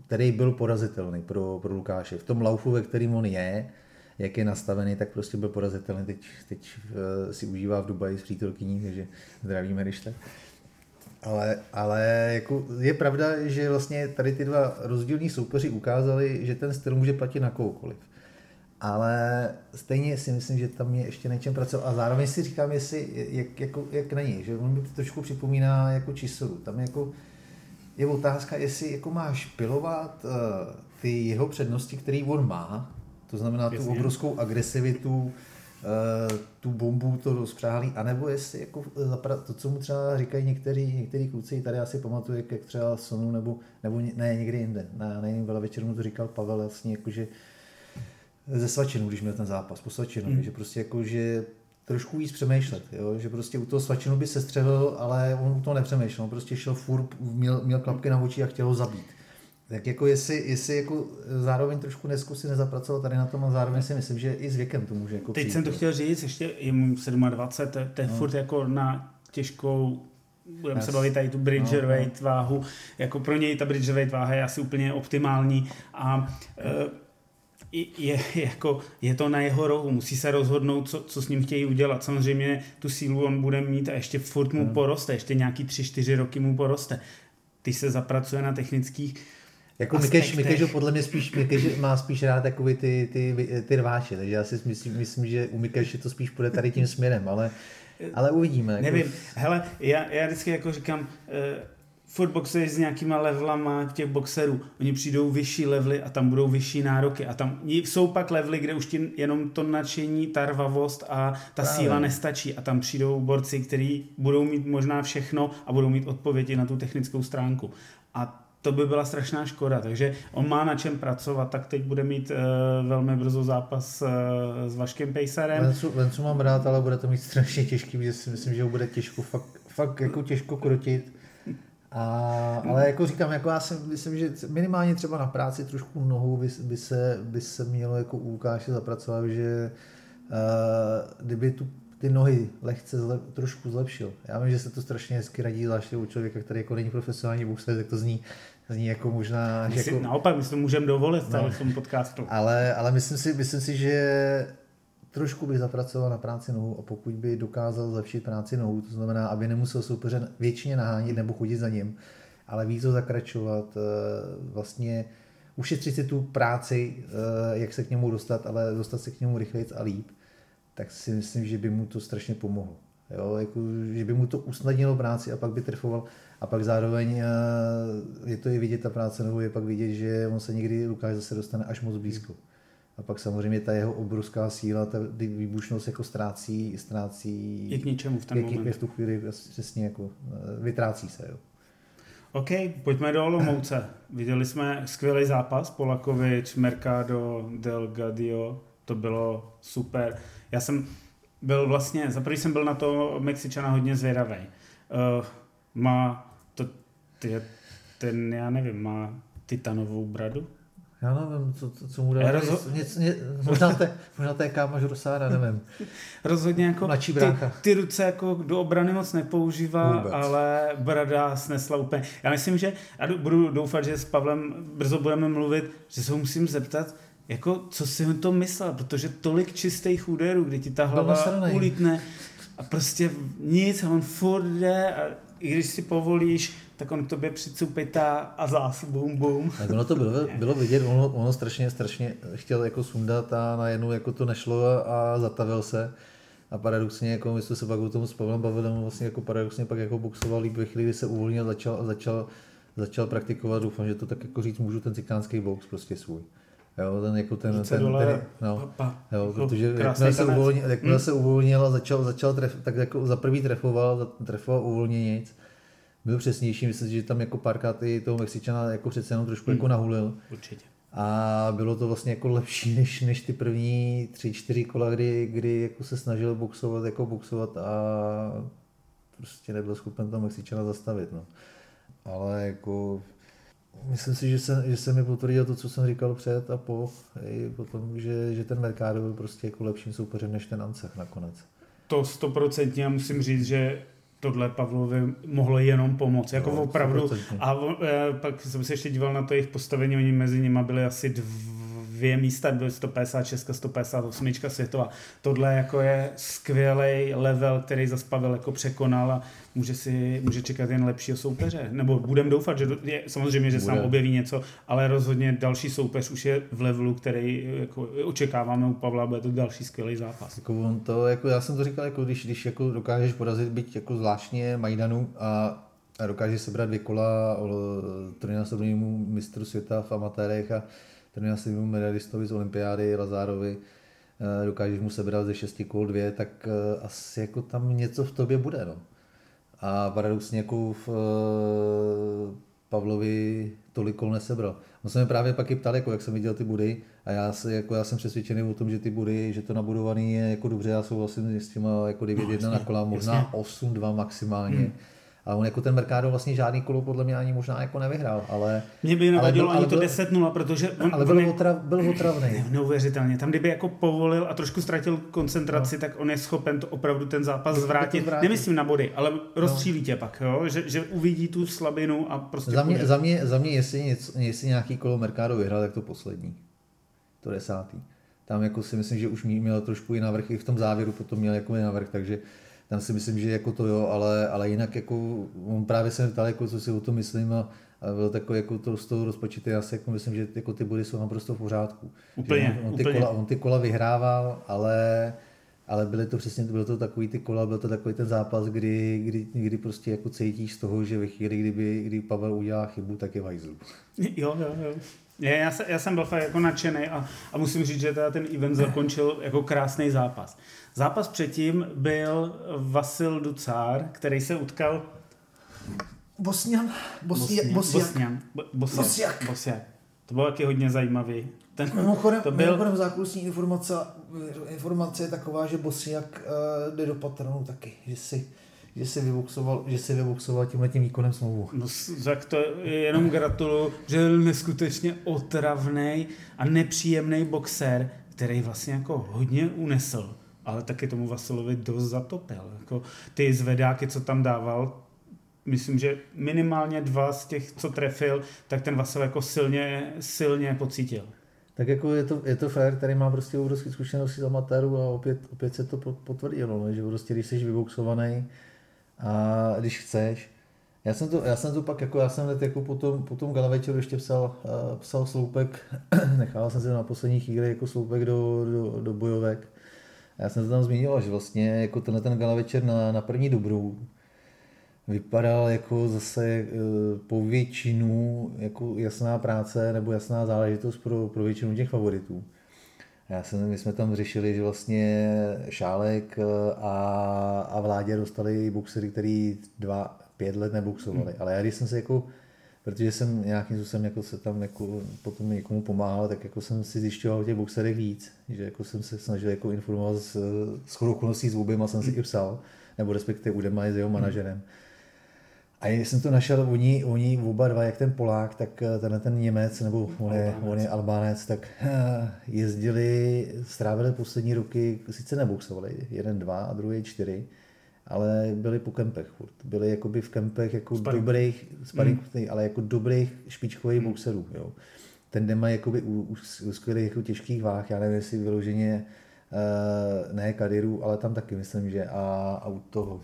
který byl porazitelný pro, pro Lukáše. V tom laufu, ve kterým on je, jak je nastavený, tak prostě byl porazitelný. Teď, teď uh, si užívá v Dubaji s přítelkyní, takže zdravíme, když tak. Ale, ale jako je pravda, že vlastně tady ty dva rozdílní soupeři ukázali, že ten styl může platit na kohokoliv. Ale stejně si myslím, že tam je ještě něčem pracovat. A zároveň si říkám, jestli, jak, jako, jak není, že on mi to trošku připomíná jako Čisoru. Tam jako je otázka, jestli jako máš pilovat uh, ty jeho přednosti, které on má, to znamená tu Jasně. obrovskou agresivitu, eh, tu bombu to rozpřáhlí, anebo jestli jako to, co mu třeba říkají některý, některý kluci, tady asi pamatuju, jak třeba Sonu, nebo, nebo ne, někdy jinde, na, na jiném večeru mu to říkal Pavel, vlastně jakože ze Svačinu, když měl ten zápas, po Svačinu, mm. že prostě jako, že trošku víc přemýšlet, jo? že prostě u toho Svačinu by se střelil, ale on u toho nepřemýšlel, on prostě šel furt, měl, měl klapky na oči a chtěl ho zabít. Tak jako jestli, jestli jako zároveň trošku neskusí nezapracovat tady na tom a zároveň si myslím, že i s věkem to může jako Teď přijít, jsem to chtěl říct, ještě je mu 27, to, to je no. furt jako na těžkou budeme yes. se bavit tady tu bridgerweight no, no. váhu, jako pro něj ta bridgerweight váha je asi úplně optimální a e, je, jako, je to na jeho rohu, musí se rozhodnout, co, co s ním chtějí udělat. Samozřejmě tu sílu on bude mít a ještě furt mu poroste, ještě nějaký 3-4 roky mu poroste. Ty se zapracuje na technických jako Mikeš, Mikeš podle mě spíš, Mikeš má spíš rád takový ty, ty, ty rváče, takže já si myslím, myslím že u Mikeše to spíš půjde tady tím směrem, ale, ale uvidíme. Jako... Nevím, hele, já, já vždycky jako říkám, uh, furt boxery s nějakýma levelama těch boxerů, oni přijdou vyšší levely a tam budou vyšší nároky a tam jsou pak levely, kde už ti jenom to nadšení, ta rvavost a ta Právě. síla nestačí a tam přijdou borci, kteří budou mít možná všechno a budou mít odpovědi na tu technickou stránku. A to by byla strašná škoda, takže on má na čem pracovat, tak teď bude mít uh, velmi brzo zápas uh, s Vaškem Pejsarem. Vencu, Vencu mám rád, ale bude to mít strašně těžký, protože si myslím, že ho bude těžko, fakt, fakt jako těžko krotit. A, ale jako říkám, jako já si myslím, že minimálně třeba na práci trošku nohou by, by, se, by se mělo jako u Lukáše zapracovat, že uh, kdyby tu ty nohy lehce zle, trošku zlepšil. Já vím, že se to strašně hezky radí, zvláště u člověka, který jako není profesionální boxer, tak to zní, zní jako možná... My si, jako, naopak, my si to můžeme dovolit no, v tom podcastu. Ale, ale myslím, si, myslím si, že trošku bych zapracoval na práci nohou a pokud by dokázal zlepšit práci nohou, to znamená, aby nemusel soupeře většině nahánit nebo chodit za ním, ale víc to zakračovat, eh, vlastně ušetřit si tu práci, eh, jak se k němu dostat, ale dostat se k němu rychleji a líp tak si myslím, že by mu to strašně pomohlo. Jo, jako, že by mu to usnadnilo práci a pak by trfoval a pak zároveň eh, je to i vidět ta práce, nebo je pak vidět, že on se někdy Lukáš zase dostane až moc blízko. A pak samozřejmě ta jeho obrovská síla, ta výbušnost jako ztrácí, ztrácí... Je k ničemu v ten je, moment. Je v tu chvíli přesně jako eh, vytrácí se, jo. OK, pojďme do Olomouce. Viděli jsme skvělý zápas, Polakovič, Mercado, Delgadio, to bylo super. Já jsem byl vlastně, za prvý jsem byl na to Mexičana hodně zvědavý. Uh, má to, ty, ten, já nevím, má titanovou bradu? Já nevím, co, co, co mu dá. Rozho- něco, ně, možná, te, možná té kámaž Rosára, nevím. [laughs] Rozhodně jako ty, ty, ruce jako do obrany moc nepoužívá, Vůbec. ale brada snesla úplně. Já myslím, že já budu doufat, že s Pavlem brzo budeme mluvit, že se ho musím zeptat, jako, co si on to myslel, protože tolik čistých úderů, kdy ti ta hlava ulítne a prostě nic, a on furt jde a i když si povolíš, tak on k tobě přicupitá a zás bum bum. Tak ono to bylo, bylo vidět, ono, ono strašně, strašně chtěl jako sundat a najednou jako to nešlo a, zatavil se. A paradoxně, jako my jsme se pak o tom s Pavlem bavili, on vlastně jako paradoxně pak jako boxoval líp ve chvíli, kdy se uvolnil a začal, začal, začal praktikovat, doufám, že to tak jako říct můžu, ten cikánský box prostě svůj. Jo, ten jako ten, ten, ten, ten no, jo, protože jakmile se, uvolnil, jakmile hmm. se uvolnil a začal, začal tref, tak jako za prvý trefoval, trefoval uvolněně nic, byl přesnější, myslím si, že tam jako párkrát i toho Mexičana jako přece jenom trošku hmm. jako nahulil. Určitě. A bylo to vlastně jako lepší [laughs] než, než ty první tři, čtyři kola, kdy, kdy jako se snažil boxovat, jako boxovat a prostě nebyl schopen toho Mexičana zastavit. No. Ale jako myslím si, že se, že se mi potvrdilo to, co jsem říkal před a po, i potom, že, že ten Mercado byl prostě jako lepším soupeřem než ten Ancech nakonec. To stoprocentně musím říct, že tohle Pavlovi mohlo jenom pomoct. Jako no, opravdu. A e, pak jsem se ještě díval na to jejich postavení, oni mezi nimi byli asi dvě místa, byly 156, 158 světová. Tohle jako je skvělý level, který zase Pavel jako překonal a může si může čekat jen lepšího soupeře. Nebo budem doufat, že je, samozřejmě, že Bude. sám objeví něco, ale rozhodně další soupeř už je v levelu, který jako očekáváme u Pavla, bude to další skvělý zápas. Jako on to, jako já jsem to říkal, jako když, když jako dokážeš porazit být jako zvláštně Majdanu a a dokáže sebrat dvě kola trojnásobnému mistru světa v amatérech a trojnásobnému medalistovi z olympiády Lazárovi, eh, dokážeš mu sebrat ze šesti kol dvě, tak eh, asi jako tam něco v tobě bude. No. A paradoxně jako v eh, Pavlovi tolik kol nesebral. On se mi právě pak i ptal, jako jak jsem viděl ty budy a já, se, jako já jsem přesvědčený o tom, že ty budy, že to nabudovaný je jako dobře, já souhlasím s těma jako 9-1 no, na kola, možná 8-2 maximálně. Hmm a on jako ten Mercado vlastně žádný kolo podle mě ani možná jako nevyhrál, ale... Mě by nevadilo ani to 10-0, protože... On, ale byl, on otrav, byl otravný. Ne, neuvěřitelně. Tam kdyby jako povolil a trošku ztratil koncentraci, no. tak on je schopen to opravdu ten zápas zvrátit. zvrátit. Nemyslím na body, ale rozstřílí no. tě pak, jo? Že, že uvidí tu slabinu a prostě... Za mě, za mě, za mě jestli, něco, jestli nějaký kolo Mercado vyhrál, tak to poslední. To desátý. Tam jako si myslím, že už měl trošku i navrch, i v tom závěru potom měl jako i navrch, takže tam si myslím, že jako to jo, ale, ale jinak jako, on právě se ptal, jako, co si o tom myslím a, a byl takový jako to z toho rozpočet, já si jako myslím, že jako ty body jsou naprosto v pořádku. Úplně, on, on, ty úplně. Kola, on ty kola vyhrával, ale ale byly to přesně, bylo to takový ty kola, byl to takový ten zápas, kdy, kdy, kdy prostě jako cítíš z toho, že ve chvíli, kdyby, kdy Pavel udělá chybu, tak je vajzl. Jo, jo, jo. Já, já, jsem, já jsem byl fakt jako nadšený a, a musím říct, že teda ten event zakončil jako krásný zápas. Zápas předtím byl Vasil Ducár, který se utkal Bosnian, Bosniak, Bosnian, Bosniak, Bosniak. To bylo taky hodně zajímavý. Ten, mimochodem, to byl... mimochodem zákulisní informace, informace je taková, že Bosniak uh, jde do patronu taky, že si že si vyboxoval, že si vyboxoval tímhle tím výkonem smlouvu. No, tak to jenom gratuluju, že byl neskutečně otravný a nepříjemný boxer, který vlastně jako hodně unesl, ale taky tomu Vasilovi dost zatopil. Jako ty zvedáky, co tam dával, myslím, že minimálně dva z těch, co trefil, tak ten Vasil jako silně, silně pocítil. Tak jako je to, je to fér, který má prostě obrovské zkušenosti z amatéru a opět, opět se to potvrdilo, no, že prostě když jsi vyboxovaný, a když chceš. Já jsem to, já jsem to pak, jako já jsem hned jako po tom, po tom gala večeru ještě psal, uh, psal sloupek, [clears throat] nechal jsem se na poslední chvíli jako sloupek do, do, do bojovek. Já jsem to tam zmínil, že vlastně jako tenhle ten gala večer na, na první dobrou vypadal jako zase uh, po většinu jako jasná práce nebo jasná záležitost pro, pro většinu těch favoritů. Já jsem, my jsme tam řešili, že vlastně Šálek eh, a, a Vládě dostali boxery, který dva, pět let neboxovali. Hmm. Ale já když jsem se jako, protože jsem nějakým způsobem jako se tam jako potom někomu pomáhal, tak jako jsem si zjišťoval o těch boxerech víc, že jako jsem se snažil jako informovat s, s okolností s oběma, jsem si i psal, nebo respektive Udema s jeho manažerem. Hmm a jsem to našel, oni, oni oba dva, jak ten Polák, tak eh, ten, ten Němec, nebo on je, on je Albánec, tak eh, jezdili, strávili poslední roky, sice neboxovali, jeden, dva a druhý čtyři, ale byli po kempech furt. Byli jakoby v kempech jako sparring. dobrých, sparring, mm. ale jako dobrých špičkových mm. boxerů. Jo. Ten Dema jakoby u, u, u skvělých jako těžkých váh, já nevím, jestli vyloženě uh, ne Kadiru, ale tam taky myslím, že a, a u toho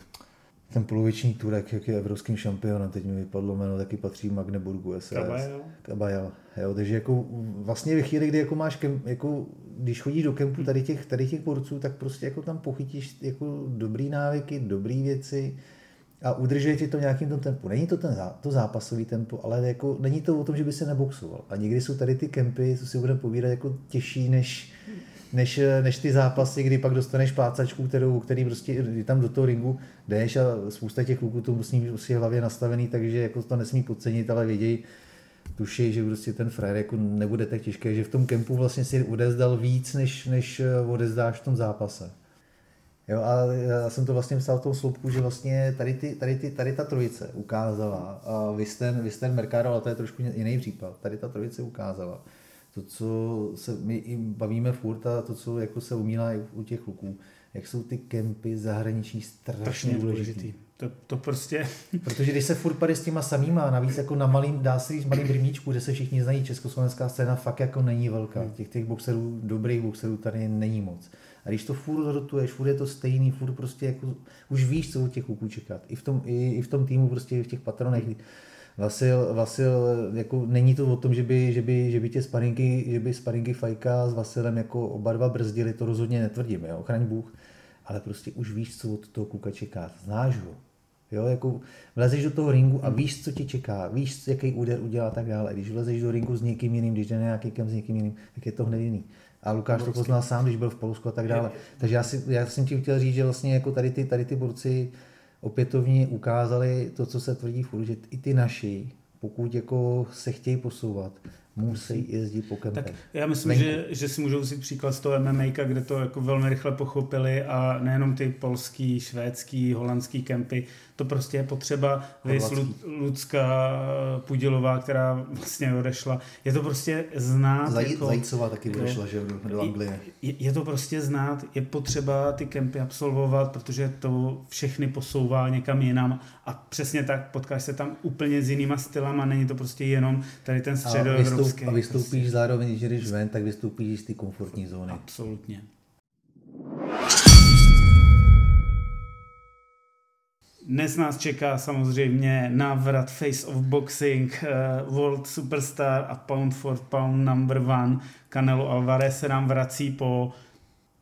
ten poloviční tur, jak je evropským šampionem, teď mi vypadlo jméno, taky patří Magneburgu SS. Kabajel. Kabajel. Jo, takže jako vlastně ve chvíli, kdy jako máš kemp, jako, když chodíš do kempu tady těch, tady těch borců, tak prostě jako tam pochytíš jako dobrý návyky, dobrý věci a udržuje ti to nějakým tom tempu. Není to ten zá, to zápasový tempo, ale jako není to o tom, že by se neboxoval. A někdy jsou tady ty kempy, co si budeme povídat, jako těžší než, než, než ty zápasy, kdy pak dostaneš plácačku, kterou, který prostě tam do toho ringu jdeš a spousta těch kluků to musí mít prostě hlavě nastavený, takže jako to nesmí podcenit, ale vědějí, tuší, že prostě ten frajer jako nebude tak těžké, že v tom kempu vlastně si odezdal víc, než, než odezdáš v tom zápase. Jo, a já jsem to vlastně psal v tom sloupku, že vlastně tady, ty, tady, ty, tady ta trojice ukázala, a vy ten, vy ten Mercado, ale to je trošku jiný případ, tady ta trojice ukázala, to, co se my i bavíme furt a to, co jako se umílá i u těch kluků, jak jsou ty kempy zahraniční strašně důležitý. To, to prostě... [laughs] Protože když se furt pady s těma samýma, navíc jako na malým, dá se říct malým rybníčku, kde se všichni znají, československá scéna fakt jako není velká. Hmm. Těch, těch boxerů, dobrých boxerů tady není moc. A když to furt rotuješ, furt je to stejný, furt prostě jako, už víš, co od těch kluků čekat. I v tom, i, i v tom týmu, prostě v těch patronech. Vasil, Vasil, jako není to o tom, že by, že by, že by tě sparinky, že by sparinky Fajka s Vasilem jako oba dva brzdili, to rozhodně netvrdím, jo, chraň Bůh, ale prostě už víš, co od toho kluka čekat, znáš ho, Jo, jako vlezeš do toho ringu a víš, co ti čeká, víš, jaký úder udělá a tak dále. Když vlezeš do ringu s někým jiným, když jde nějaký kem s někým jiným, tak je to hned jiný. A Lukáš to poznal sám, když byl v Polsku a tak dále. Takže já, si, já jsem ti chtěl říct, že vlastně jako tady ty, tady ty borci opětovně ukázali to, co se tvrdí furt, že i ty naši, pokud jako se chtějí posouvat, musí jezdit po kempech. Tak já myslím, že, že si můžou vzít příklad z toho MMA, kde to jako velmi rychle pochopili a nejenom ty polský, švédský, holandský kempy, to prostě je potřeba. Vys Lucka Pudilová, která vlastně odešla. Je to prostě znát. Zaj, jako, Zajícová taky odešla, že do, do Anglie. Je, je, to prostě znát, je potřeba ty kempy absolvovat, protože to všechny posouvá někam jinam a přesně tak potkáš se tam úplně s jinýma stylama, není to prostě jenom tady ten středoevropský. A vystoupíš prostě. zároveň, když jdeš ven, tak vystoupíš z té komfortní zóny. Absolutně. Dnes nás čeká samozřejmě návrat Face of Boxing, uh, World Superstar a Pound for Pound number one. Canelo Alvarez se nám vrací po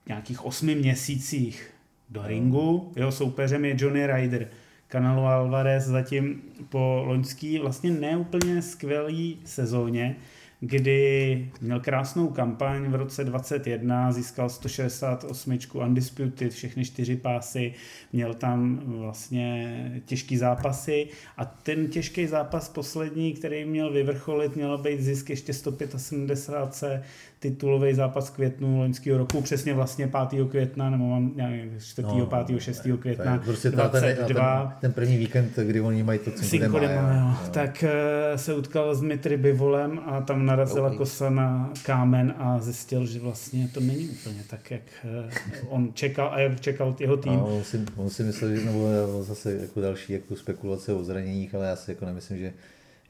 nějakých osmi měsících do ringu. Jeho soupeřem je Johnny Ryder. Canelo Alvarez zatím po loňský vlastně neúplně skvělý sezóně kdy měl krásnou kampaň v roce 21, získal 168 Undisputed, všechny čtyři pásy, měl tam vlastně těžký zápasy. A ten těžký zápas poslední, který měl vyvrcholit, měl být zisk ještě 175 titulový zápas květnu loňského roku, přesně vlastně 5. května, nebo mám nějak 4. No, 5. 6. května prostě 22. Ten, ten, první víkend, kdy oni mají to Cinco de Mayo, tak uh, se utkal s Dmitry Bivolem a tam narazila okay. kosa na kámen a zjistil, že vlastně to není úplně tak, jak uh, on čekal a jak čekal jeho tým. No, on, si, on si myslel, že nebo zase jako další jako spekulace o zraněních, ale já si jako nemyslím, že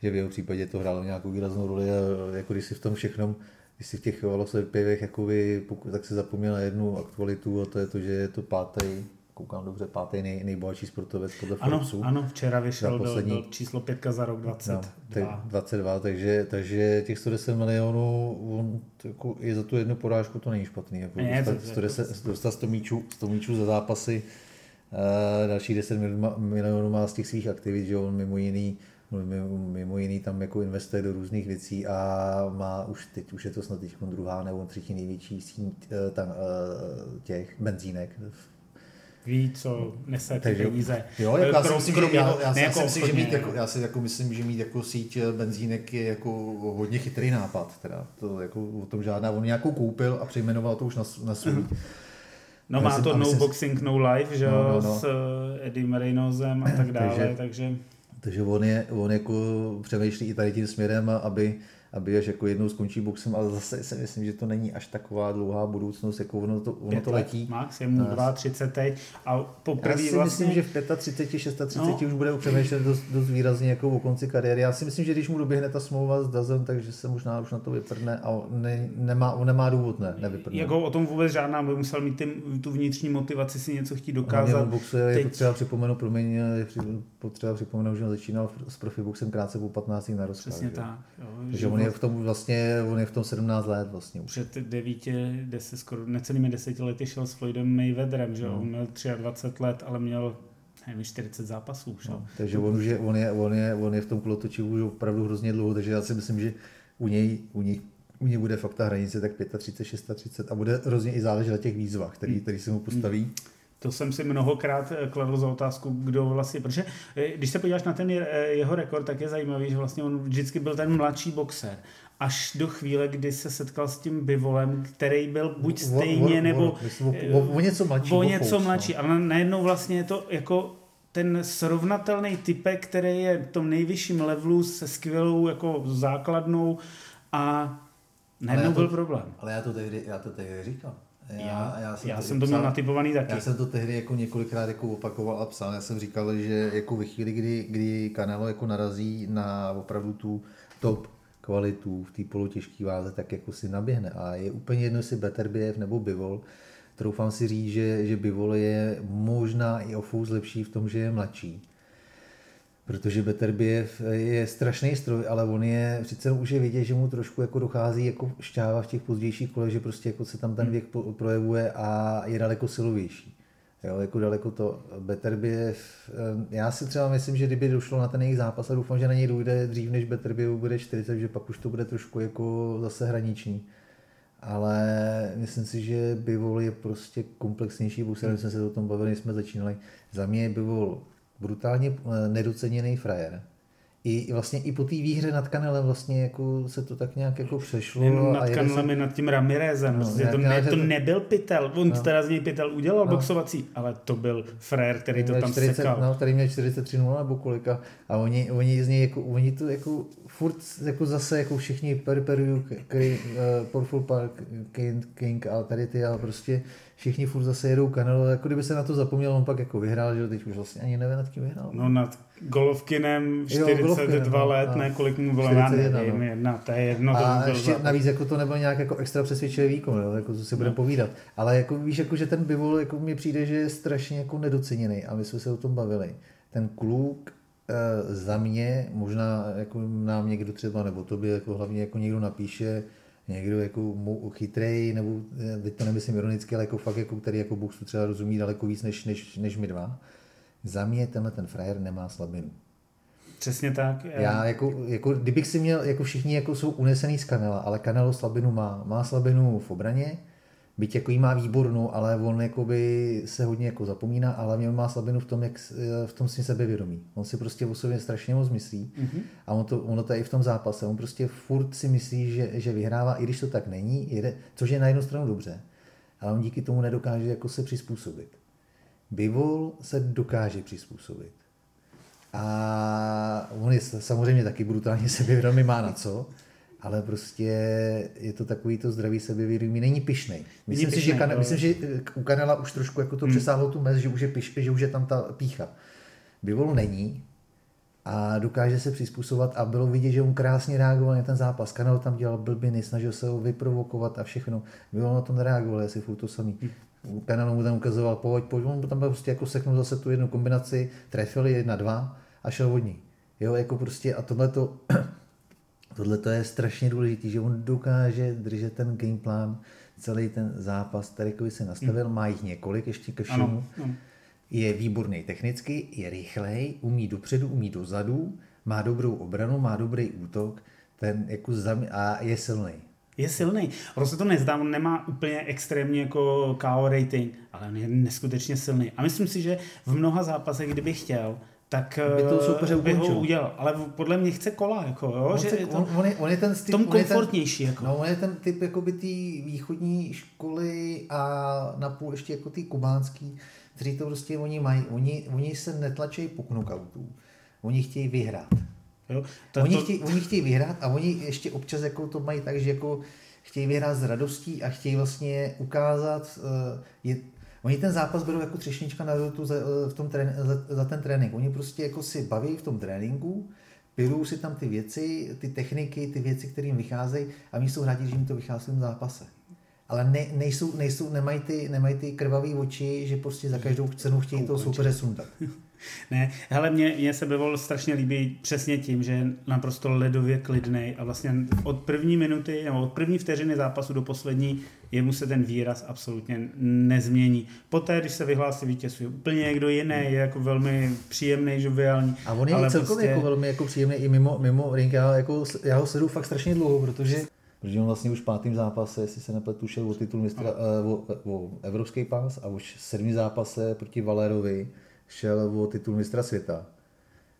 že v jeho případě to hrálo nějakou výraznou roli a jako když si v tom všechnom když si v těch Valosových pěvech jakoby, tak se zapomněl na jednu aktualitu a to je to, že je to pátý koukám dobře, pátý nej, nejbohatší sportovec podle ano, Forbesu. Ano, včera vyšel poslední, do, do číslo pětka za rok 22. No, 22, takže, takže těch 110 milionů, on, jako, i za tu jednu porážku to není špatný. Jako ne, dostat, to, 110, to, dostat 100 míčů, 100 míčů za zápasy, uh, dalších 10 milionů má z těch svých aktivit, že on mimo jiný mimo jiný tam jako investuje do různých věcí a má už teď, už je to snad teď druhá nebo třetí největší síť eh, tam, eh, těch benzínek ví, co nese ty peníze. Jo, jako já, si myslím, že, já, já, jako si myslím, že mít jako, já si jako myslím, že mít jako síť eh, benzínek je jako hodně chytrý nápad. Teda. To jako o tom žádná, on nějakou koupil a přejmenoval to už na, na svůj. Uh-huh. No má to No Boxing, No Life, že no, no, no. s Eddie Reynosem a tak [clears throat] dále, takže, takže takže on, je, on jako přemýšlí i tady tím směrem, aby, aby až jako jednou skončí boxem, ale zase si myslím, že to není až taková dlouhá budoucnost, jako ono to, ono to letí. Max je mu 32 teď a poprvé Já si vlastně... myslím, že v 35, 36 no. už bude přemýšlet dost, dost výrazně jako o konci kariéry. Já si myslím, že když mu doběhne ta smlouva s Dazem, takže se možná už na to vyprdne a ne, nemá, on nemá důvod ne, nevyprdne. Jako o tom vůbec žádná, by musel mít tím, tu vnitřní motivaci si něco chtít dokázat. On boxuje, teď... je potřeba připomenout, promiň, potřeba připomenout, že on začínal s profiboxem krátce po 15 na rozklad. Přesně že? tak. Jo, že on je v tom vlastně, on je v tom 17 let vlastně už. Před 9, 10, skoro necelými 10 lety šel s Floydem Mayweatherem, že no. on měl 23 let, ale měl nevím, 40 zápasů už. No, takže on, už je, on, je, on, je, on je v tom kulotoči už opravdu hrozně dlouho, takže já si myslím, že u něj, u něj, u něj bude fakt ta hranice tak 35, 36 a bude hrozně i záležet na těch výzvách, který, hmm. který se mu postaví. Hmm. To jsem si mnohokrát eh, kladl za otázku, kdo vlastně, protože eh, když se podíváš na ten jeho rekord, tak je zajímavý, že vlastně on vždycky byl ten mladší boxer až do chvíle, kdy se setkal s tím bivolem, který byl buď stejně, nebo o, o, o něco mladší. O něco mladší, no. ale najednou vlastně je to jako ten srovnatelný typek, který je v tom nejvyšším levelu se skvělou jako základnou a najednou byl problém. Ale já to tehdy, já to tehdy říkal. Já, já, jsem, já jsem to měl natypovaný taky. Já jsem to tehdy jako několikrát jako opakoval a psal. Já jsem říkal, že jako ve chvíli, kdy, kdy Canelo jako narazí na opravdu tu top kvalitu v té polotěžké váze, tak jako si naběhne. A je úplně jedno, jestli Beterbiev nebo Bivol. Troufám si říct, že, že Bivol je možná i o lepší v tom, že je mladší. Protože Beterbiev je strašný stroj, ale on je, přece už je vidět, že mu trošku jako dochází jako šťáva v těch pozdějších kolech, že prostě jako se tam ten věk projevuje a je daleko silovější. Jo, jako daleko to. Beterbiev, já si třeba myslím, že kdyby došlo na ten jejich zápas a doufám, že na něj dojde dřív, než Beterbiev bude 40, že pak už to bude trošku jako zase hraniční. Ale myslím si, že Bivol je prostě komplexnější boxer, hmm. jsme se o tom bavili, jsme začínali. Za mě je Bivol brutálně eh, nedoceněný frajer i vlastně i po té výhře nad Kanelem vlastně jako se to tak nějak jako přešlo. Jenom nad Kanelem i nad tím Ramirezem. No, prostě to, ne, to nebyl pytel. On no. teda z něj pytel udělal no. boxovací, ale to byl frér, který to tam 40, sekal. No, který měl 43 0 nebo kolika. A oni, oni z něj jako, oni to jako furt jako zase jako všichni Perperiu, uh, Porful Park, King, King a tady ty a prostě všichni furt zase jedou Canelo, jako kdyby se na to zapomněl, on pak jako vyhrál, že teď už vlastně ani nevím, nad kým vyhrál. No nad Golovkinem 42 jo, Golovkinem, no, let, no, ne, kolik mu bylo, 41, já nevím, no. jedna, to je jedno. A to ještě navíc jako to nebyl nějak jako extra přesvědčivý výkon, jo, jako to si budeme no. povídat. Ale jako víš, jako, že ten Bivol jako mi přijde, že je strašně jako nedoceněný a my jsme se o tom bavili. Ten kluk e, za mě, možná jako nám někdo třeba, nebo tobě jako hlavně jako někdo napíše, někdo jako chytrej, nebo eh, teď to nemyslím ironicky, ale jako fakt, jako, který jako boxu třeba rozumí daleko víc než, než, než my dva. Za mě tenhle ten frajer nemá slabinu. Přesně tak. Já jako, jako, kdybych si měl, jako všichni jako jsou unesený z Kanela, ale Kanelo slabinu má. Má slabinu v obraně, byť jako jí má výbornou, ale on jakoby se hodně jako zapomíná, ale hlavně má slabinu v tom, jak, v tom svým sebevědomí. On si prostě o sobě strašně moc myslí mm-hmm. a on to, ono to je i v tom zápase. On prostě furt si myslí, že, že vyhrává, i když to tak není, jede, což je na jednu stranu dobře, ale on díky tomu nedokáže jako se přizpůsobit. Bivol se dokáže přizpůsobit. A on je samozřejmě taky brutálně [laughs] sebevědomý, má na co, ale prostě je to takový to zdravý sebevědomí, není pišnej. Myslím, není si, pišnej, že, kan, myslím, že u Kanela už trošku jako to hmm. přesáhlo tu mez, že už je piš, že už je tam ta pícha. Bivol není a dokáže se přizpůsobovat a bylo vidět, že on krásně reagoval na ten zápas. Kanel tam dělal blbiny, snažil se ho vyprovokovat a všechno. Bivol na to nereagoval, jestli furt to samý. Hmm. Kanel mu tam ukazoval, pojď, pojď, on tam prostě jako seknul zase tu jednu kombinaci, trefili jedna, dva a šel od ní. Jo, jako prostě a tohle to Tohle to je strašně důležité, že on dokáže držet ten gameplan, celý ten zápas, který se nastavil, má jich několik ještě ke všemu. Ano, ano. Je výborný technicky, je rychlej, umí dopředu, umí dozadu, má dobrou obranu, má dobrý útok ten jako zam... a je silný. Je silný. Ono se to nezdá, on nemá úplně extrémně jako KO rating, ale on je neskutečně silný. A myslím si, že v mnoha zápasech, kdyby chtěl, tak by to soupeře by ho udělal. Ale podle mě chce kola, jako, jo? On, že je to, on, on, je, on je ten typ, tom komfortnější. Ten, jako. No, on je ten typ jakoby té východní školy a napůl ještě jako ty kubánský, kteří to prostě oni mají. Oni, oni se netlačejí po knockoutu. Oni chtějí vyhrát. Jo? To, oni, to... Chtějí, oni chtějí vyhrát a oni ještě občas jako to mají tak, že jako chtějí vyhrát s radostí a chtějí vlastně ukázat, uh, je, Oni ten zápas berou jako třešnička na tu za, v tom trén, za, za ten trénink. Oni prostě jako si baví v tom tréninku, pijou si tam ty věci, ty techniky, ty věci, které jim vycházejí a oni jsou rádi, že jim to vychází v zápase. Ale ne, nejsou, nejsou, nemají ty, nemají ty krvavý oči, že prostě za každou cenu chtějí toho soupeře sundat. [laughs] Ne, hele, mě, mě se Bevol strašně líbí přesně tím, že je naprosto ledově klidnej a vlastně od první minuty, nebo od první vteřiny zápasu do poslední, jemu se ten výraz absolutně nezmění. Poté, když se vyhlásí vítěz, je úplně někdo jiný, je jako velmi příjemný, žoviální. A on je ale celkově prostě... jako velmi jako příjemný i mimo, mimo ring. Já, jako, já ho sleduju fakt strašně dlouho, protože Protože on vlastně už v pátém zápase, jestli se nepletu, šel o titul mistra, uh, o, o, evropský pás a už v sedmý zápase proti Valerovi šel o titul mistra světa.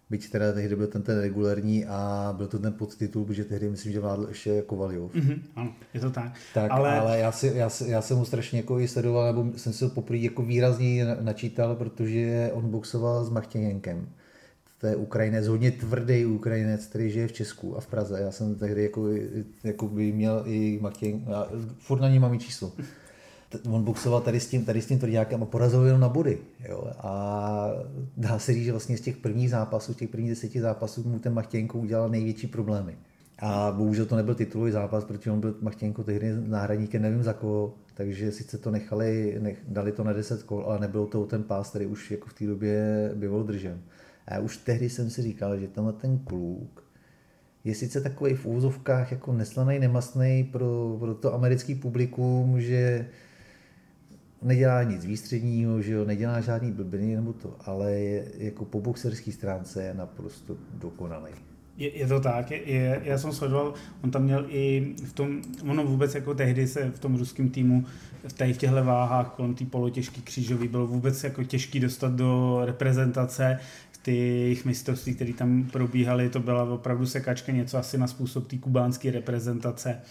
Byť teda tehdy byl ten, ten regulární a byl to ten podtitul, protože tehdy myslím, že vládl ještě Kovaljov. Mm-hmm, ano, je to tak. tak ale... ale já, si, já, já, jsem mu strašně jako i sledoval, nebo jsem si to poprvé jako výrazně načítal, protože on boxoval s Machtěněnkem. To je Ukrajinec, hodně tvrdý Ukrajinec, který žije v Česku a v Praze. Já jsem tehdy jako, jako by měl i Machtěn, furt na ní mám i číslo on boxoval tady s tím, tady s tím tvrdákem a porazil jenom na body. Jo? A dá se říct, že vlastně z těch prvních zápasů, z těch prvních deseti zápasů mu ten Machtěnko udělal největší problémy. A bohužel to nebyl titulový zápas, protože on byl Machtěnko tehdy náhradníkem, nevím za koho, takže sice to nechali, nech, dali to na 10 kol, ale nebyl to ten pás, který už jako v té době byl držen. A já už tehdy jsem si říkal, že tenhle ten kluk je sice takový v úzovkách jako neslaný, nemastný pro, pro to americký publikum, že nedělá nic výstředního, že jo, nedělá žádný blbiny nebo to, ale je, jako po boxerské stránce je naprosto dokonalý. Je, je to tak, je, je, já jsem sledoval, on tam měl i v tom, ono vůbec jako tehdy se v tom ruském týmu, v, tady v těchto váhách kolem té polotěžký křížový, bylo vůbec jako těžký dostat do reprezentace, ty jejich mistrovství, které tam probíhaly, to byla opravdu sekačka něco asi na způsob té kubánské reprezentace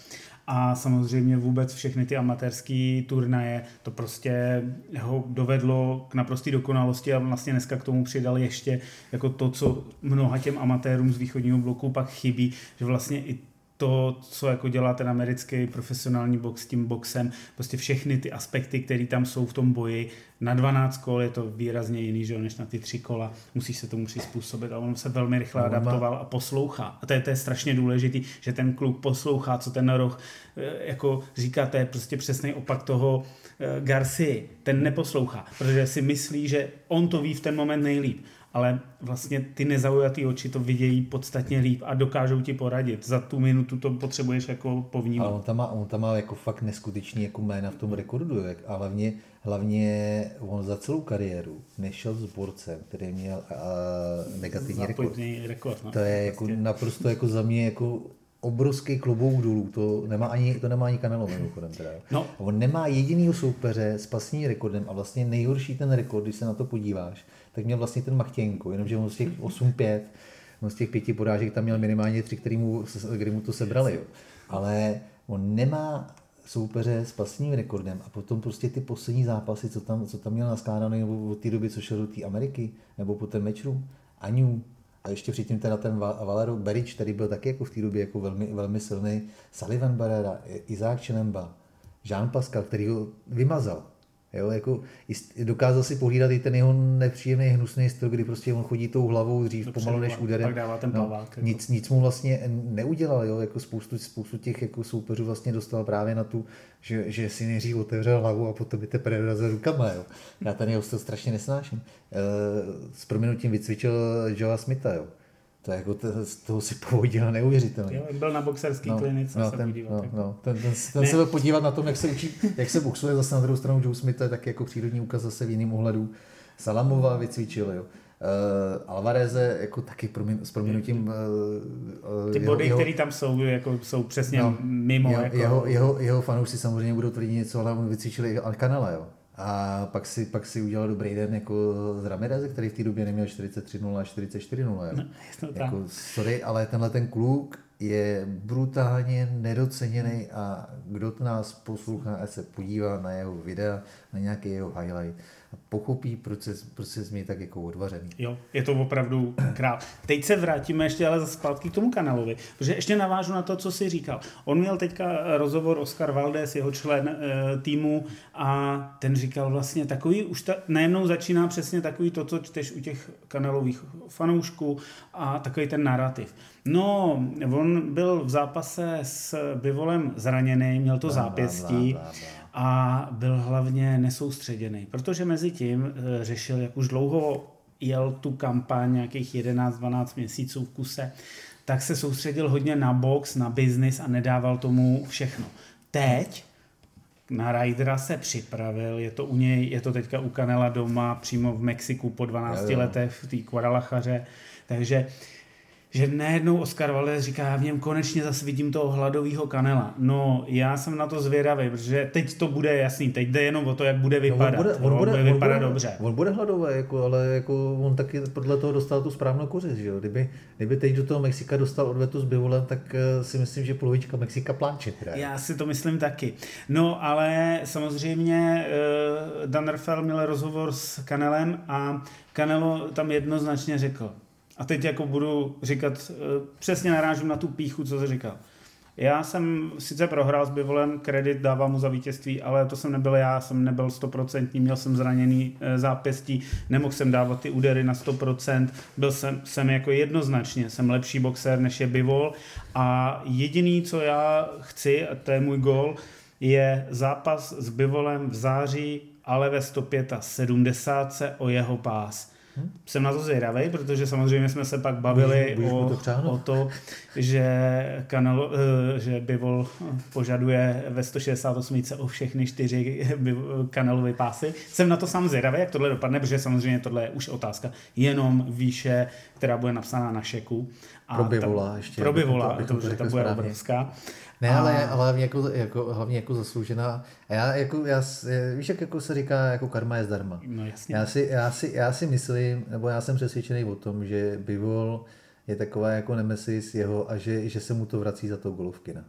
a samozřejmě vůbec všechny ty amatérské turnaje, to prostě ho dovedlo k naprosté dokonalosti a vlastně dneska k tomu přidal ještě jako to, co mnoha těm amatérům z východního bloku pak chybí, že vlastně i to, co jako dělá ten americký profesionální box s tím boxem, prostě všechny ty aspekty, které tam jsou v tom boji, na 12 kol je to výrazně jiný, že než na ty tři kola, musíš se tomu přizpůsobit. A on se velmi rychle no, adaptoval a poslouchá. A to je, to je strašně důležitý, že ten kluk poslouchá, co ten roh eh, jako říká, to je prostě přesný opak toho eh, Garcia, ten neposlouchá, protože si myslí, že on to ví v ten moment nejlíp ale vlastně ty nezaujatý oči to vidějí podstatně líp a dokážou ti poradit. Za tu minutu to potřebuješ jako povnímat. Ale on tam má, on tam má jako fakt neskutečný jako jména v tom rekordu, jak, a hlavně, hlavně on za celou kariéru nešel s borcem, který měl uh, negativní rekord. rekord no, to je jako prostě. naprosto jako za mě jako obrovský klobouk dolů, to nemá ani, to nemá ani Canelo mimochodem teda. No. On nemá jedinýho soupeře s pasní rekordem a vlastně nejhorší ten rekord, když se na to podíváš, tak měl vlastně ten Machtěnko, jenomže on z těch 8-5, on z těch pěti porážek tam měl minimálně tři, který mu, kdy mu to sebrali. Jo. Ale on nemá soupeře s pasním rekordem a potom prostě ty poslední zápasy, co tam, co tam měl naskládané nebo od té doby, co šel do té Ameriky, nebo po ten mečru, Aňu, a ještě předtím teda ten Valero Berič, který byl taky jako v té době jako velmi, velmi silný, Sullivan Barrera, Isaac Chenemba, Jean Pascal, který ho vymazal. Jo, jako dokázal si pohlídat i ten jeho nepříjemný hnusný styl, kdy prostě on chodí tou hlavou dřív Dobře, pomalu než úderem. Pak dává ten no, plavák, jako. nic, nic, mu vlastně neudělal, jo, jako spoustu, spoustu těch jako soupeřů vlastně dostal právě na tu, že, že si nejdřív otevřel hlavu a potom by teprve dorazil rukama. Jo. Já ten jeho styl strašně nesnáším. E, s proměnutím vycvičil Joea Smitha, jo to jako, to, z toho si povodil neuvěřitelně. Jo, byl na boxerský no, klinice no, se ten, podívat. No, jako. no, ten, ten, ten se byl podívat na tom, jak se učí, jak se boxuje, zase na druhou stranu Joe Smith, je taky jako přírodní ukaz zase v jiném ohledu. Salamova vycvičil, jo. Uh, Alvareze jako taky proměn, s proměnutím uh, ty body, které tam jsou, jako, jsou přesně no, mimo. Jeho, jako... jeho, jeho, jeho fanoušci samozřejmě budou tvrdit něco, ale on vycvičil i Alcanela, jo. A pak si, pak si udělal dobrý den jako z Ramirez, který v té době neměl 43-0 a 44-0. No, jako, sorry, ale tenhle ten kluk je brutálně nedoceněný a kdo to nás poslouchá, ať se podívá na jeho videa, na nějaký jeho highlight pochopí, proč se, proč se změní tak jako odvařený. Jo, je to opravdu král. Teď se vrátíme ještě ale zpátky k tomu kanálovi, protože ještě navážu na to, co jsi říkal. On měl teďka rozhovor Oscar Valdez, jeho člen e, týmu a ten říkal vlastně takový, už ta, najednou začíná přesně takový to, co čteš u těch kanálových fanoušků a takový ten narrativ. No, on byl v zápase s Bivolem zraněný, měl to zápěstí a byl hlavně nesoustředěný, protože mezi tím eh, řešil, jak už dlouho jel tu kampaň nějakých 11-12 měsíců v kuse, tak se soustředil hodně na box, na biznis a nedával tomu všechno. Teď na Rydera se připravil, je to u něj, je to teďka u Kanela doma, přímo v Mexiku po 12 jo, jo. letech v té Guadalachaře, takže že najednou Oscar Valdez říká, já v něm konečně zase vidím toho hladového kanela. No, já jsem na to zvědavý, protože teď to bude jasný, teď jde jenom o to, jak bude vypadat. No, on bude, on bude, bude vypadat on bude, dobře. On bude hladový, jako, ale jako on taky podle toho dostal tu správnou kořist, že jo? Kdyby, kdyby teď do toho Mexika dostal odvetu s Bivolem, tak uh, si myslím, že polovička Mexika pláče. Já si to myslím taky. No, ale samozřejmě uh, Dan Rafael měl rozhovor s Kanelem a Canelo tam jednoznačně řekl, a teď jako budu říkat, eh, přesně narážím na tu píchu, co jsi říkal. Já jsem sice prohrál s Bivolem, kredit dávám mu za vítězství, ale to jsem nebyl já, jsem nebyl stoprocentní, měl jsem zraněný eh, zápěstí, nemohl jsem dávat ty údery na 100%, byl jsem, jsem jako jednoznačně, jsem lepší boxer než je Bivol a jediný, co já chci, a to je můj gol, je zápas s Bivolem v září, ale ve 175 o jeho pás? Jsem na to zvědavý, protože samozřejmě jsme se pak bavili můžu, o, o to, že, kanal, eh, že Bivol požaduje ve 168 o všechny čtyři kanalové pásy. Jsem na to sám zvědavý, jak tohle dopadne, protože samozřejmě tohle je už otázka jenom výše, která bude napsaná na šeku. A pro Bivola ještě. Pro Bivola, to, to, to, to, to bude správně. obrovská. Ne, a... ale, ale hlavně, jako, jako, hlavně jako zasloužená. A já, jako, já, víš, jak jako se říká, jako karma je zdarma. No jasně. Já si, já, si, já si myslím, nebo já jsem přesvědčený o tom, že Bivol je taková jako nemesis jeho a že, že se mu to vrací za to golovkina.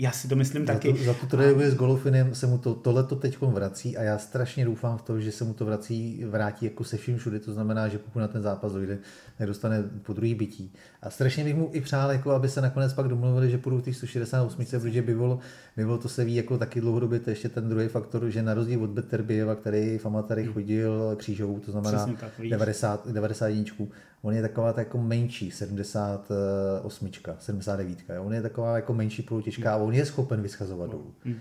Já si to myslím za taky. To, za tu trojevuje s Golofinem se mu to, tohleto teď vrací a já strašně doufám v to, že se mu to vrací, vrátí jako se vším všude, to znamená, že pokud na ten zápas dojde, nedostane po druhý bytí. A strašně bych mu i přál, jako aby se nakonec pak domluvili, že půjdu v těch 168, protože by bylo, by bylo, to se ví jako taky dlouhodobě, to ještě ten druhý faktor, že na rozdíl od Betterbieva, který v Amatary hmm. chodil křížovou, to znamená tak, 90, 91, on je taková jako menší, 78, 79, jo? on je taková jako menší polotěžká hmm. A on je schopen vyschazovat dolů. Hmm.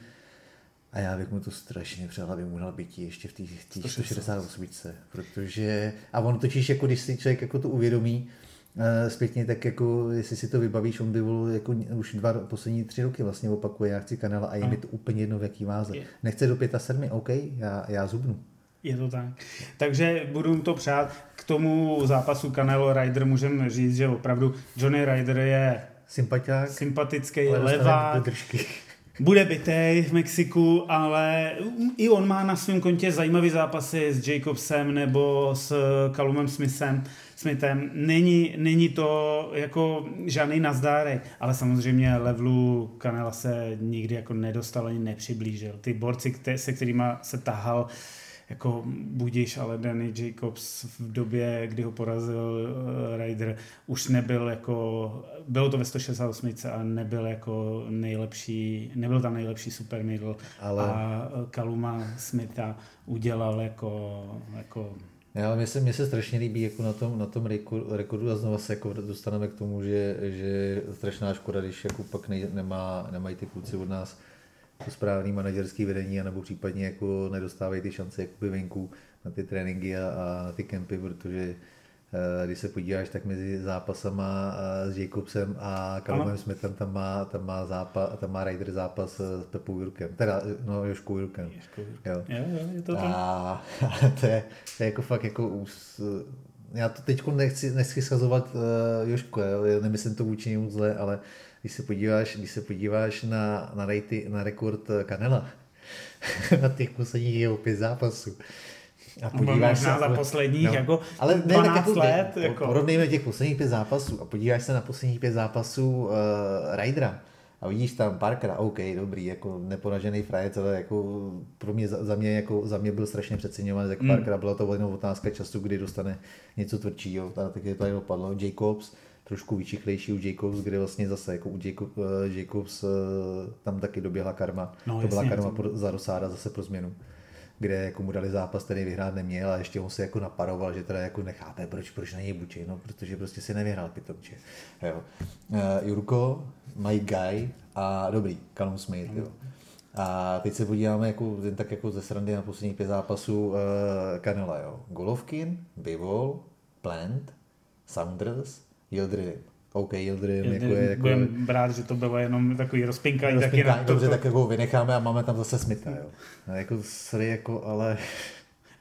A já bych mu to strašně přál, aby mu dal bytí ještě v té 168, protože, a on totiž, jako když si člověk jako to uvědomí, uh, zpětně, tak jako, jestli si to vybavíš, on by byl jako už dva poslední tři roky vlastně opakuje, já chci kanál a je mi to úplně jedno, v jaký váze. Nechce do 7, OK, já, já zubnu. Je to tak. Takže budu to přát. K tomu zápasu Canelo Ryder můžeme říct, že opravdu Johnny Ryder je Sympatiák, sympatický, levák, [laughs] bude bytej v Mexiku, ale i on má na svém kontě zajímavé zápasy s Jacobsem nebo s Calumem Smithem. Smithem. Není, není to jako žádný nazdárek, ale samozřejmě levelu Canela se nikdy jako nedostal ani nepřiblížil. Ty borci, se kterými se tahal, jako budíš, ale Danny Jacobs v době, kdy ho porazil uh, Ryder, už nebyl jako, bylo to ve 168, ale nebyl jako nejlepší, nebyl tam nejlepší super middle. Ale... a Kaluma Smitha udělal jako, jako ne, ale mně se, mně se strašně líbí jako na tom, na tom rekordu a znovu se jako dostaneme k tomu, že, že strašná škoda, když jako pak ne, nemá, nemají ty kluci od nás to správný manažerský vedení, nebo případně jako nedostávají ty šance jakoby venku na ty tréninky a, a na ty kempy, protože eh, když se podíváš, tak mezi zápasama eh, s Jacobsem a Kalumem Smithem tam má, tam má, zápas, tam má Ryder zápas eh, s Pepou Jurkem, teda no Joškou Jurkem. Jo. Jo, jo, je to tam. A, [laughs] to, je, to je jako fakt jako ús, já to teď nechci, nechci schazovat uh, Jošku, jo, nemyslím to vůči němu zle, ale když se podíváš, když se podíváš na, na, rejty, na rekord Kanela, [laughs] na těch posledních jeho pět zápasů, a podíváš se za posledních no, jako ale ne, 12 jako, let. Jako. Porovnejme těch posledních pět zápasů a podíváš se na posledních pět zápasů uh, Rydera A vidíš tam Parkera, OK, dobrý, jako neporažený frajec, ale jako pro mě, za mě, jako, za mě byl strašně přeceňovaný, tak mm. Parkera byla to jenom otázka času, kdy dostane něco tvrdšího, a taky to jenom padlo. Jacobs, trošku vyčiklejší u Jacobs, kde vlastně zase jako u Jacob, uh, Jacobs uh, tam taky doběhla karma. No, to byla karma to... za Rosáda zase pro změnu kde jako mu dali zápas, který vyhrát neměl a ještě on se jako naparoval, že teda jako nechápe, proč, proč na něj bučí, no, protože prostě si nevyhrál pitomče. Jo. Uh, Jurko, Mike Guy a dobrý, Callum Smith, jo. A teď se podíváme jako, jen tak jako ze srandy na posledních pět zápasů uh, Kanela, jo. Golovkin, Bivol, Plant, Sanders, Yildirim. OK, Yildirim jako je... Jako, Budeme brát, že to bylo jenom takový rozpinkání, rozpinkání taky na to, dobře, to... tak jako vynecháme a máme tam zase Smitha, jo. No, jako sorry, jako, ale...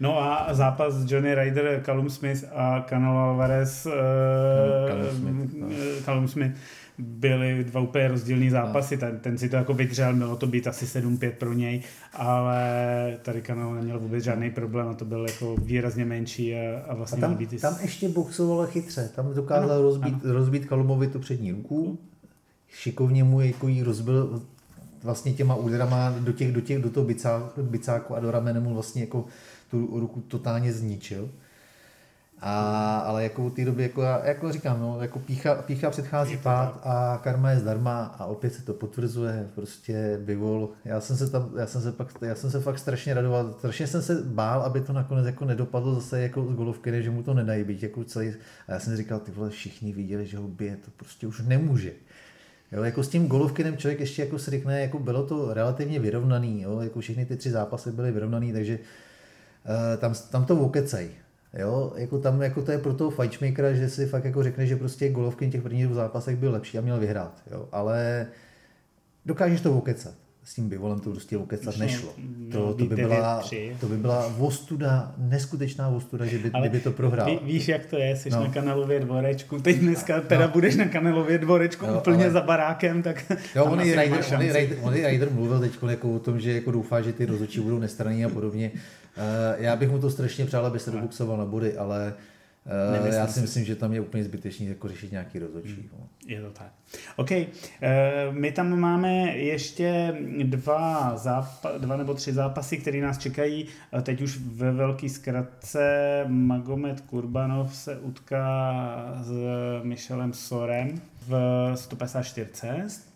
No a zápas Johnny Ryder, Callum Smith a Canelo Alvarez, no, Callum Smith, no. Callum Smith byly dva úplně rozdílné zápasy, ten, ten si to jako vydřel, mělo to být asi 7-5 pro něj, ale tady kanál neměl vůbec žádný problém a to byl jako výrazně menší a, a vlastně a tam, být tam ještě boxoval chytře, tam dokázal ano, rozbít, ano. rozbít Kalumovi tu přední ruku, šikovně mu jako jí rozbil vlastně těma úderama do, těch, do, těch, do toho bicáku, bicáku a do ramene mu vlastně jako tu ruku totálně zničil. A, ale jako v té době, jako, já, jako říkám, no, jako pícha, pícha předchází pád a karma je zdarma a opět se to potvrzuje, prostě bivol. Já jsem se tam, já jsem se, pak, já jsem se fakt strašně radoval, strašně jsem se bál, aby to nakonec jako nedopadlo zase jako z golovky, že mu to nedají být jako celý. A já jsem si říkal, ty vole, všichni viděli, že ho bije, to prostě už nemůže. Jo, jako s tím golovkinem člověk ještě jako se řekne, jako bylo to relativně vyrovnaný, jo, jako všechny ty tři zápasy byly vyrovnaný, takže uh, tam, tam to vokecej. Jo, jako tam jako to je pro toho fightmakera, že si fakt jako řekne, že prostě golovky v těch prvních zápasech byl lepší a měl vyhrát. Jo. Ale dokážeš to okecat. S tím bivolem to prostě okecat nešlo. To, to, by byla, to by byla vostuda, neskutečná vostuda, že by, kdyby to prohrál. Ví, víš, jak to je, jsi no. na kanelově dvorečku, teď dneska no. teda budeš na kanelově dvorečku jo, úplně ale... za barákem, tak Jo, on i Ryder, on Ryder, on Ryder mluvil teď jako o tom, že jako doufá, že ty rozhodčí budou nestraní a podobně. Eh, já bych mu to strašně přál, aby se dobuxoval na body, ale eh, Nemyslím já si myslím, že tam je úplně zbytečný jako řešit nějaký rozhodčí. Hmm. Je to tak. OK. Uh, my tam máme ještě dva, zápa- dva nebo tři zápasy, které nás čekají. Teď už ve velký zkratce Magomed Kurbanov se utká s Michelem Sorem v 154.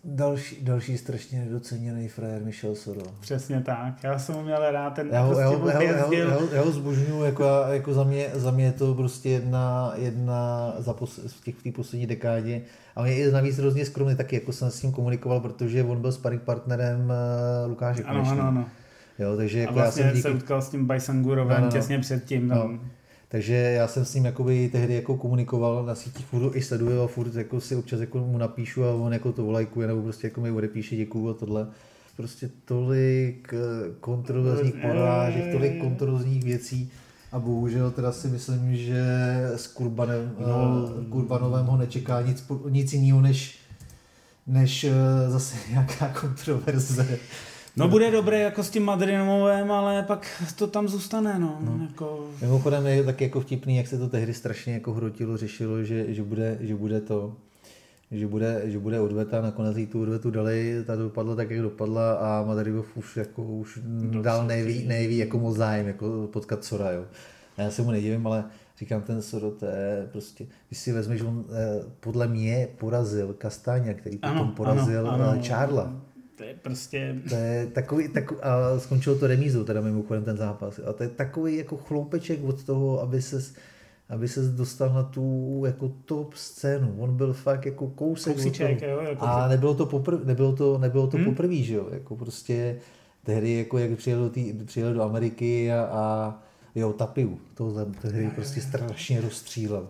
Další, další strašně nedoceněný frajer Michel Soro. Přesně tak. Já jsem ho měl rád, ten já ho, prostě já, já, já, já, já, ho zbožňuju, jako, jako za, mě, za mě je to prostě jedna, jedna za pos, v těch v té poslední dekádě. A on je i navíc hrozně skromný taky, jako jsem s ním komunikoval, protože on byl sparring partnerem uh, Lukáše Ano, ano, ano. Jo, takže jako a vlastně já jsem díky... se utkal s tím Bajsangurovem no, no, no. těsně předtím. No. No. Takže já jsem s ním jakoby tehdy jako komunikoval na sítích, furt i sleduju a furt jako si občas jako mu napíšu a on jako to volajkuje nebo prostě jako mi odepíše děkuju a tohle. Prostě tolik eh, kontroverzních porážek, tolik kontroverzních věcí a bohužel teda si myslím, že s Kurbanem, no, uh, Kurbanovem ho nečeká nic, nic jiného než, než uh, zase [laughs] nějaká kontroverze. No bude dobré jako s tím Madrinovem, ale pak to tam zůstane, no. no. Jako... Mimochodem je taky jako vtipný, jak se to tehdy strašně jako hrotilo, řešilo, že, že, bude, že bude to, že bude, že bude odveta, nakonec jí tu odvetu dali, ta dopadla tak, jak dopadla a Madridov už, jako, už dál neví, neví jako moc zájem jako potkat Sora, jo. Já se mu nedivím, ale říkám, ten Soro, to je prostě, když si vezmeš, on eh, podle mě porazil Kastáňa, který ano, potom porazil ano, ano. Charla to je prostě... To je takový, takový a skončilo to remízou teda mimochodem ten zápas. A to je takový jako chloupeček od toho, aby se aby se dostal na tu jako top scénu. On byl fakt jako kousek Kousíček, jo, jako a nebylo to, popr- nebylo to, nebylo to hmm? poprvé, že jo, jako prostě tehdy, jako jak přijel do, tý, přijel do Ameriky a, a jo, Tapiu, tohle tehdy prostě strašně rozstřílel.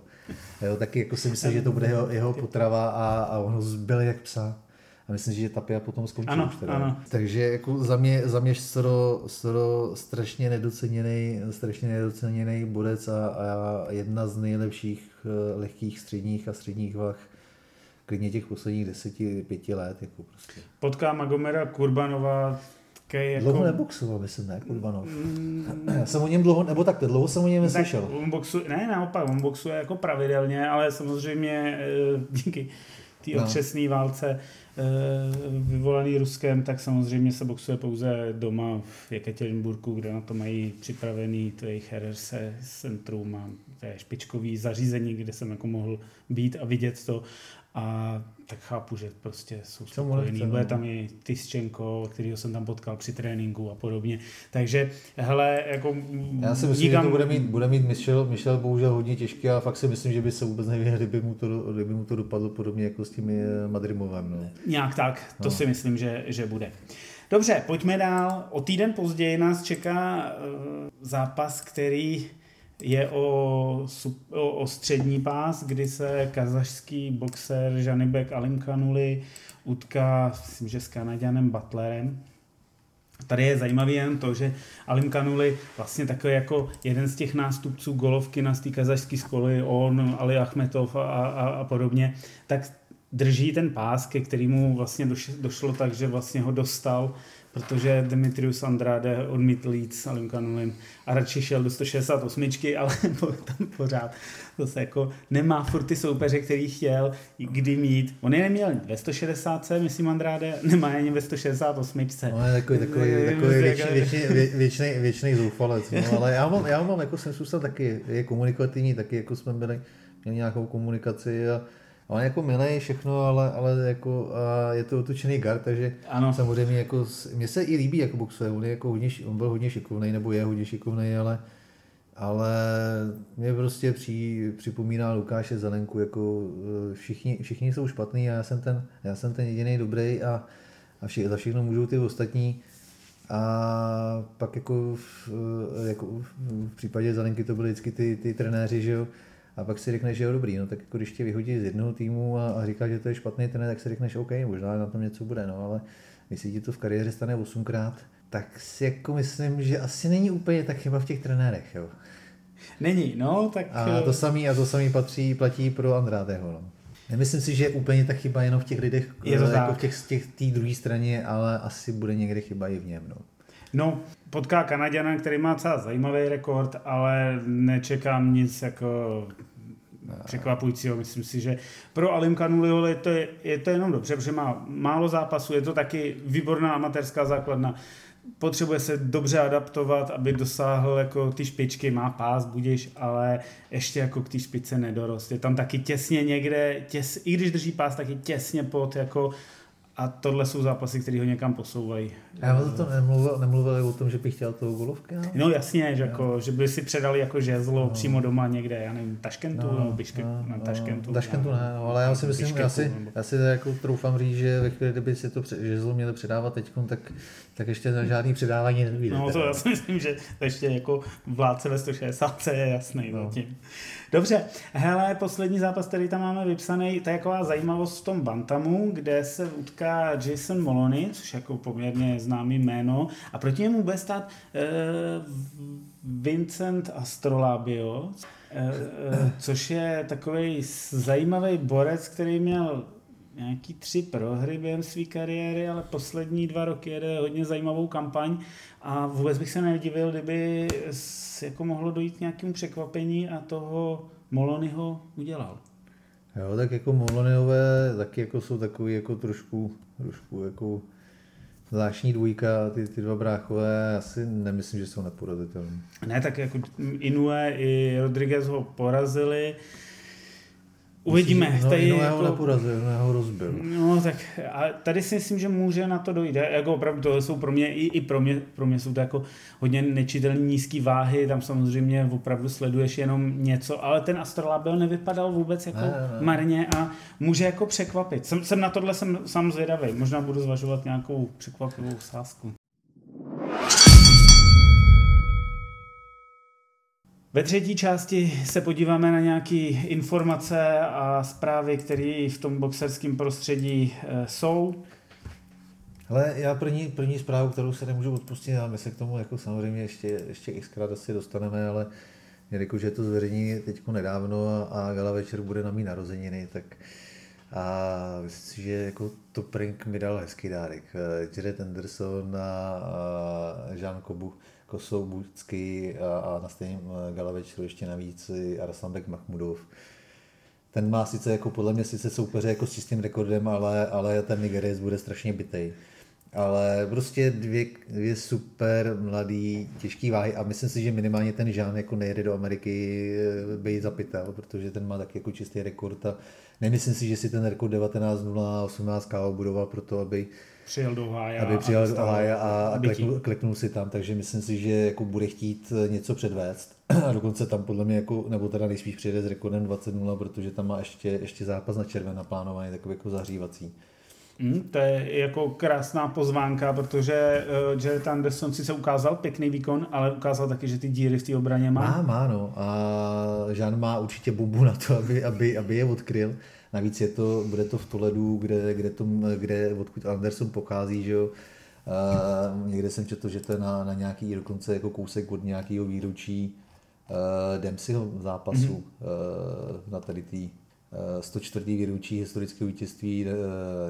Jo, taky jako si myslel, že to bude jeho, jeho potrava a, a on ho zbyl jak psa. A myslím, že Tapia potom skončí ano, už teda. Ano. Takže jako za mě, za mě Soro, Soro strašně nedoceněný, strašně nedoceněný bodec a, a jedna z nejlepších eh, lehkých středních a středních vah klidně těch posledních deseti, pěti let. Jako prostě. Potká Magomera Kurbanova jako... Dlouho neboxoval, myslím, ne, Kurbanov. Mm, Já jsem o něm dlouho, nebo tak dlouho jsem o něm neslyšel. on boxuje, ne, naopak, on boxuje jako pravidelně, ale samozřejmě eh, díky té no. otřesné válce vyvolaný Ruskem, tak samozřejmě se boxuje pouze doma v Jekaterinburgu, kde na to mají připravený to jejich RRC centrum a to je špičkový zařízení, kde jsem jako mohl být a vidět to. A tak chápu, že prostě jsou spokojení. Bude no. tam i Tyschenko, kterýho jsem tam potkal při tréninku a podobně. Takže, hele, jako... Já si myslím, nikam... že to bude mít, bude mít Michel, Michel bohužel hodně těžký a fakt si myslím, že by se vůbec nevěděl, kdyby mu to, kdyby mu to dopadlo podobně jako s tím eh, Madrimovem. No. Nějak tak, to no. si myslím, že, že bude. Dobře, pojďme dál. O týden později nás čeká uh, zápas, který je o, o, o střední pás, kdy se kazašský boxer Janibek Alimkanuli utká, myslím, že s Kanaděnem Butlerem. Tady je zajímavý jen to, že Alim Kanuli vlastně takový jako jeden z těch nástupců golovky na té kazašské školy, on, Ali Achmetov a, a, a podobně, tak drží ten pás, ke kterému vlastně došlo tak, že vlastně ho dostal protože Dimitrius Andrade odmítl jít s Alim Kanulin a radši šel do 168, [laughs] ale tam pořád se jako nemá furt ty soupeře, který chtěl kdy mít. On je neměl ve 160, myslím Andrade, nemá ani ve 168. No, je takový, takový, takový věčný, věčný zoufalec, no, ale já mám, já mám jako jsem taky, je komunikativní, taky jako jsme byli, měli nějakou komunikaci a On je jako milý všechno, ale, ale jako, a je to otočený gard, takže ano. samozřejmě jako, mně se i líbí jako boxuje, on, je jako hodně, on byl hodně šikovný, nebo je hodně šikovný, ale, ale mě prostě při, připomíná Lukáše Zelenku, jako e, všichni, všichni jsou špatný a já jsem ten, já jsem ten jediný dobrý a, a vši, za všechno můžou ty ostatní. A pak jako v, e, jako v případě Zelenky to byly vždycky ty, ty trenéři, že jo, a pak si řekneš, že je dobrý, no tak jako když tě vyhodí z jednoho týmu a, a říká, že to je špatný trenér, tak si řekneš, OK, možná na tom něco bude, no ale když si ti to v kariéře stane osmkrát, tak si jako myslím, že asi není úplně tak chyba v těch trenérech, jo. Není, no, tak... A to samý, a to samý patří, platí pro Andráteho, no. Nemyslím si, že je úplně ta chyba jenom v těch lidech, je to jako v těch, těch té druhé straně, ale asi bude někde chyba i v něm, no. No, potká Kanaděna, který má docela zajímavý rekord, ale nečekám nic jako překvapujícího. Myslím si, že pro Alim Kanuliho je to, je to jenom dobře, protože má málo zápasů, je to taky výborná amatérská základna. Potřebuje se dobře adaptovat, aby dosáhl jako ty špičky, má pás, budíš, ale ještě jako k té špice nedorost. Je tam taky těsně někde, těs, i když drží pás, taky těsně pod jako a tohle jsou zápasy, které ho někam posouvají. Já o to nemluvil, nemluvil o tom, že bych chtěl toho golovky? No, no jasně, že, jako, že by si předali jako žezlo no. přímo doma někde, já nevím, Taškentu no, nebo Biške, no, na Taškentu. No, Taškentu ne, no, ale já si myslím, Biškeku, já si, nebo... já si jako troufám říct, že ve chvíli, kdyby si to žezlo měli předávat teď, tak, tak ještě na žádný předávání nevíde. No to já si myslím, že ještě jako vládce ve 160 je jasný no. zatím. Dobře, hele, poslední zápas, který tam máme vypsaný, to je taková zajímavost v tom Bantamu, kde se utká Jason Molony, což jako poměrně známý jméno, a proti němu bude stát uh, Vincent Astrolabio, uh, uh, což je takový zajímavý borec, který měl nějaký tři prohry během své kariéry, ale poslední dva roky jede hodně zajímavou kampaň a vůbec bych se nedivil, kdyby jako mohlo dojít k nějakému překvapení a toho Molonyho udělal. Jo, tak jako Molonyové taky jako jsou takový jako trošku, trošku jako zvláštní dvojka, ty, ty dva bráchové, asi nemyslím, že jsou neporazitelní. Ne, tak jako Inue i Rodriguez ho porazili, Uvidíme. No, tady no, jako, neporazil, no, ho rozbil. No, tak a tady si myslím, že může na to dojít. Jako opravdu to jsou pro mě, i, i pro mě, pro mě jsou to jako hodně nečitelné nízké váhy, tam samozřejmě opravdu sleduješ jenom něco, ale ten Astrolabel nevypadal vůbec jako ne, ne. marně a může jako překvapit. Jsem, jsem na tohle jsem sám zvědavý, možná budu zvažovat nějakou překvapivou sázku. Ve třetí části se podíváme na nějaké informace a zprávy, které v tom boxerském prostředí eh, jsou. Ale já první, první zprávu, kterou se nemůžu odpustit, a my se k tomu jako samozřejmě ještě, ještě xkrát asi dostaneme, ale jelikož je to zveřejní teď nedávno a, gala večer bude na mý narozeniny, tak a myslím si, že jako to prank mi dal hezký dárek. Eh, Jared Anderson a, a Jean Kobu Kosou Bucky a, a na stejném eh, gala večeru ještě navíc i Araslanbek Mahmudov. ten má sice jako podle mě sice soupeře jako s čistým rekordem, ale, ale ten Nigeris bude strašně bitej. Ale prostě dvě, dvě super mladý, těžký váhy a myslím si, že minimálně ten Žán jako nejede do Ameriky eh, být zapitel, protože ten má taky jako čistý rekord a nemyslím si, že si ten rekord 19.0 18 KO budoval pro to, aby přijel do Hája aby přijel do Hája a, a kliknul, kliknul, si tam, takže myslím si, že jako bude chtít něco předvést [clears throat] a dokonce tam podle mě, jako, nebo teda nejspíš přijede s rekordem 20.0, protože tam má ještě, ještě zápas na červen naplánovaný, takový jako zahřívací. Mm, to je jako krásná pozvánka, protože uh, Jared Anderson si se ukázal pěkný výkon, ale ukázal taky, že ty díry v té obraně má. Má, má, no. A Jean má určitě bombu na to, aby, aby, aby je odkryl. Navíc je to, bude to v Toledu, kde, kde, to, kde odkud Anderson pochází, že jo. Uh, někde jsem četl, že to je na, na nějaký dokonce jako kousek od nějakého výročí uh, Dempseyho zápasu mm-hmm. uh, na tady tý 104. výročí historického vítězství uh,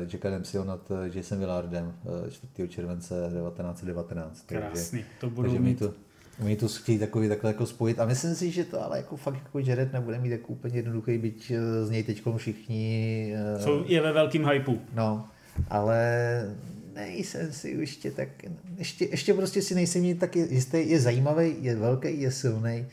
Jacka Dempseyho nad Jasem Villardem 4. července 1919. Krásný, takže, to budou mít... To, Oni to chtějí takový takhle jako spojit a myslím si, že to ale jako fakt jako Jared nebude mít jako úplně jednoduchý, byť z něj teď všichni... Jsou, je ve velkým hypeu. No, ale nejsem si ještě tak, ještě, ještě prostě si nejsem tak jistý, je zajímavý, je velký, je silný,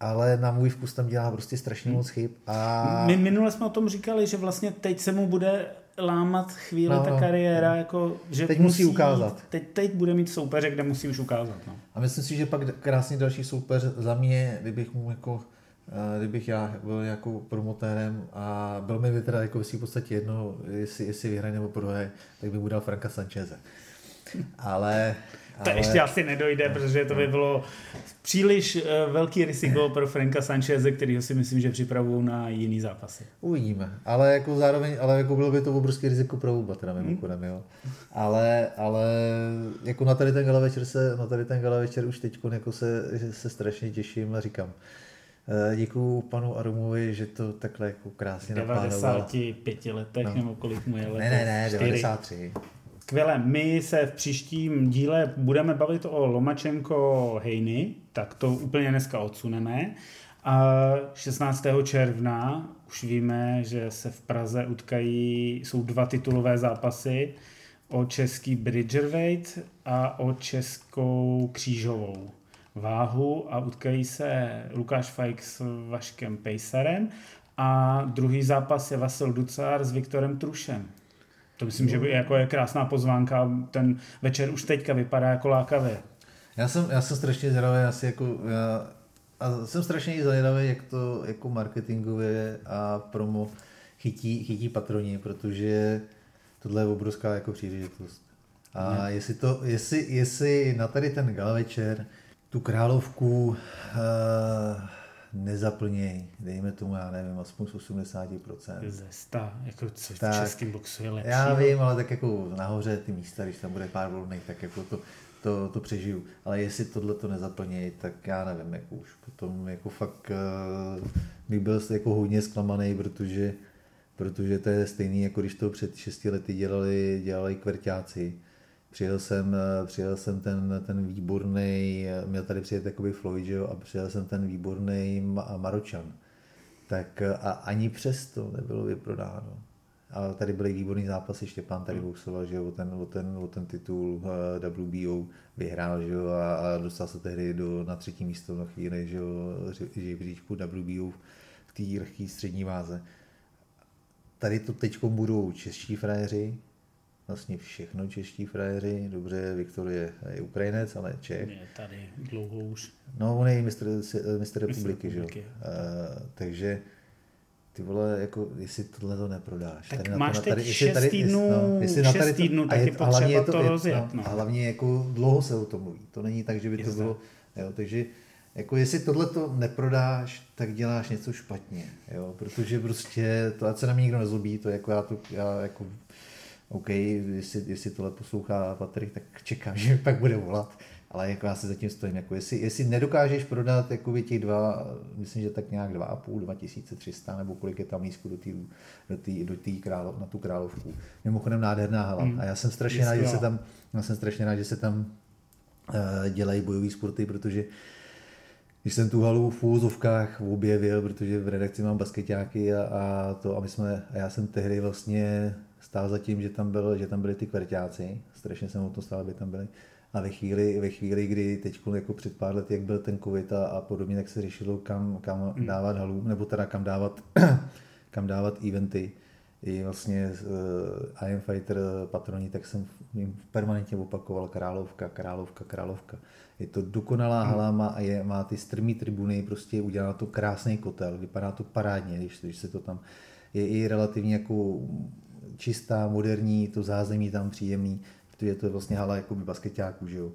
ale na můj vkus tam dělá prostě strašně hmm. moc chyb. A... My minule jsme o tom říkali, že vlastně teď se mu bude lámat chvíli no, ta kariéra, no. jako, že teď musí, musí ukázat. Teď, teď bude mít soupeře, kde musí už ukázat. No. A myslím si, že pak krásný další soupeř za mě, kdybych mu jako eh, kdybych já byl jako promotérem a byl mi teda jako v podstatě jedno, jestli, jestli vyhraje nebo prohraje, tak bych mu dal Franka Sancheze. Ale to ale... ještě asi nedojde, protože to by bylo příliš eh, velký riziko pro Franka Sancheze, který si myslím, že připravují na jiný zápasy. Uvidíme, ale jako zároveň, ale jako bylo by to obrovské riziko pro oba, teda mimochodem, hmm. jo. Ale, ale jako na tady ten gala večer se, na tady ten gala večer už teď jako se, se strašně těším a říkám, eh, Děkuju panu Arumovi, že to takhle jako krásně naplánoval. 95 letech, no. nebo kolik mu je letech? Ne, ne, ne, 93. Skvěle, my se v příštím díle budeme bavit o Lomačenko Hejny, tak to úplně dneska odsuneme. A 16. června už víme, že se v Praze utkají, jsou dva titulové zápasy o český Bridgerweight a o českou křížovou váhu a utkají se Lukáš Fajk s Vaškem Pejsarem a druhý zápas je Vasil Ducár s Viktorem Trušem. To myslím, že jako je krásná pozvánka. Ten večer už teďka vypadá jako lákavě. Já jsem, já jsem strašně zvědavý, asi jako, já, a jsem strašně zvědavý, jak to jako marketingově a promo chytí, chytí patroni, protože tohle je obrovská jako příležitost. A hmm. jestli, to, jestli, jestli na tady ten gala večer tu královku uh, nezaplněj, dejme tomu, já nevím, aspoň z 80%. Ze 100, jako co tak, v českém boxu je lepší. Já vím, ale tak jako nahoře ty místa, když tam bude pár volných, tak jako to, to, to přežiju. Ale jestli tohle to nezaplnějí, tak já nevím, jako už potom jako fakt uh, bych byl jako hodně zklamaný, protože, protože to je stejný, jako když to před 6 lety dělali, dělali kvrťáci Přijel jsem, eh, přijel jsem ten, ten výborný, měl tady přijet jakoby Floyd, že jo, a přijel jsem ten výborný Maročan. Tak eh, a ani přesto nebylo vyprodáno. A tady byly výborný zápasy, Štěpán tady boxoval, že jo, o ten, o ten, o ten titul eh, WBO vyhrál, že jo, a, a dostal se tehdy do, na třetí místo na chvíli, že jo, žebříčku WBO v té lehké střední váze. Tady to teď budou čeští frajeři, vlastně všechno čeští frajeři. Dobře, Viktor je, je Ukrajinec, ale Čech. Je tady dlouho už. No, on je mistr, mistr republiky, že jo. Uh, takže ty vole, jako, jestli tohle to neprodáš. Tak tady máš na to, tady, teď 6 týdnů, no, jestli na tady týdnů, tak je, potřeba je to, to rozjet. No, no. A hlavně jako dlouho se o tom mluví. To není tak, že by to bylo, jo, takže jako jestli tohle to neprodáš, tak děláš něco špatně, jo, protože prostě to, ať se na mě nikdo nezlobí, to jako já to, já jako OK, jestli, jestli tohle poslouchá Patrik, tak čekám, [laughs] že mi pak bude volat, ale jako já se zatím stojím, jako jestli, jestli nedokážeš prodat jako těch dva, myslím, že tak nějak dva a půl, 2300 nebo kolik je tam lísku do, tý, do, tý, do tý králo, na tu královku. Mimochodem nádherná hala mm. a já jsem strašně rád, že se tam, já jsem strašně rád, že se tam uh, dělají bojové sporty, protože když jsem tu halu v úzovkách objevil, protože v redakci mám basketáky a, a, to, a, my jsme, a já jsem tehdy vlastně stál za tím, že tam, byl, že tam byli ty kvrťáci, strašně jsem o to stál, aby tam byli. A ve chvíli, ve chvíli kdy teď jako před pár lety, jak byl ten covid a, a podobně, tak se řešilo, kam, kam hmm. dávat halu, nebo teda kam dávat, [clears throat] kam dávat eventy. I vlastně uh, I am Fighter patroni, tak jsem jim permanentně opakoval Královka, Královka, Královka. Je to dokonalá hmm. hala, má, je, má ty strmý tribuny, prostě udělá to krásný kotel, vypadá to parádně, když, když se to tam, je i relativně jako čistá, moderní, to zázemí tam příjemný, protože to je vlastně hala jako basketáků, že jo.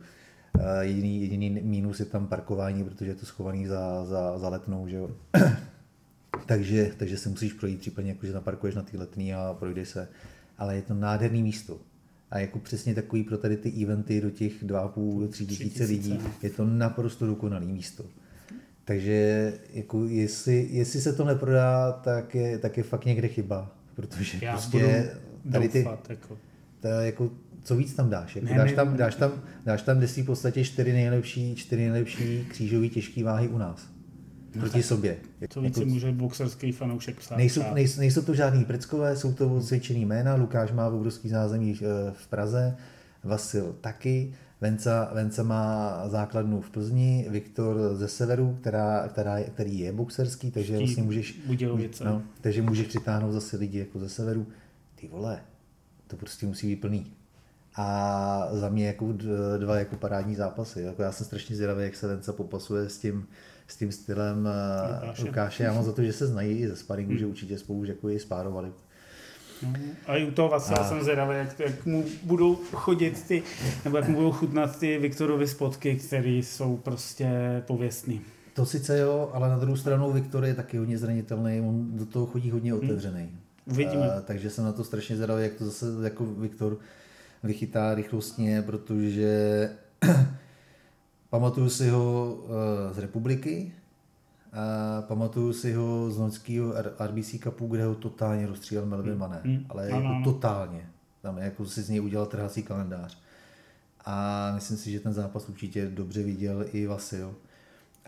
Jediný, jediný mínus je tam parkování, protože je to schovaný za, za, za letnou, že jo. [clears throat] takže, takže se musíš projít případně, jako, že naparkuješ na ty letný a projdeš se. Ale je to nádherný místo. A jako přesně takový pro tady ty eventy do těch 2,5 3 tisíce lidí, je to naprosto dokonalý místo. Takže jako jestli, jestli se to neprodá, tak je, tak je fakt někde chyba. Protože Já prostě tady ty, doufat, jako. To jako, co víc tam dáš? Jako ne, dáš, tam, dáš, tam, dáš tam desí v podstatě čtyři nejlepší, čtyři nejlepší křížový těžký váhy u nás. No proti tak, sobě. Co víc jako, může boxerský fanoušek psát? Nejsou, nejsou, nejsou to žádný prckové, jsou to odsvědčený jména. Lukáš má obrovský zázemí eh, v Praze, Vasil taky. Venca, Venca má základnu v Plzni, Viktor ze severu, která, která, který je boxerský, takže vlastně můžeš, no, takže můžeš přitáhnout zase lidi jako ze severu. Ty vole, to prostě musí být plný. A za mě jako dva jako parádní zápasy. Jako já jsem strašně zvědavý, jak se Venca popasuje s tím, s tím stylem eh, Lukáše. Lukáše. Já mám za to, že se znají i ze sparingu, hmm. že určitě spolu jako i spárovali. A i u toho Vasila a... jsem zvědavý, jak, jak mu budou chodit ty, nebo jak mu budou chutnat ty Viktorovy spotky, které jsou prostě pověstný. To sice jo, ale na druhou stranu Viktor je taky hodně zranitelný, on do toho chodí hodně hmm. otevřený. Hmm. Uvidíme. A, takže jsem na to strašně zvědavý, jak to zase jako Viktor vychytá rychlostně, protože [clears throat] pamatuju si ho uh, z republiky, a pamatuju si ho z loňského RBC Cupu, kde ho totálně rozstřílel Melvin hmm. Mané, hmm. ale jako ano. totálně. Tam jako si z něj udělal trhací kalendář. A myslím si, že ten zápas určitě dobře viděl i Vasil.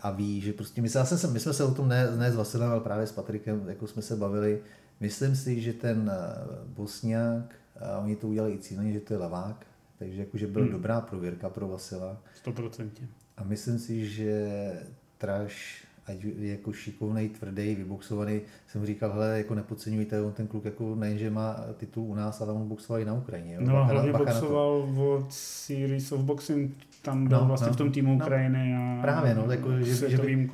A ví, že prostě, my, se, my jsme se o tom ne, ne s Vasilem, ale právě s Patrikem, jako jsme se bavili, myslím si, že ten eh, Bosňák, a oni to udělali i cíleně, že to je levák, takže jakože byla hmm. dobrá prověrka pro Vasila. 100%. A myslím si, že Trash ať jako šikovný, tvrdý, vyboxovaný, jsem říkal, hele, jako nepodceňujte, on ten kluk jako nejenže má titul u nás, ale on boxoval i na Ukrajině. Jo? No, bacha, hlavně boxoval od Series of Boxing, tam byl no, vlastně no, v tom týmu no, Ukrajiny a právě, no, jako, že, že, by,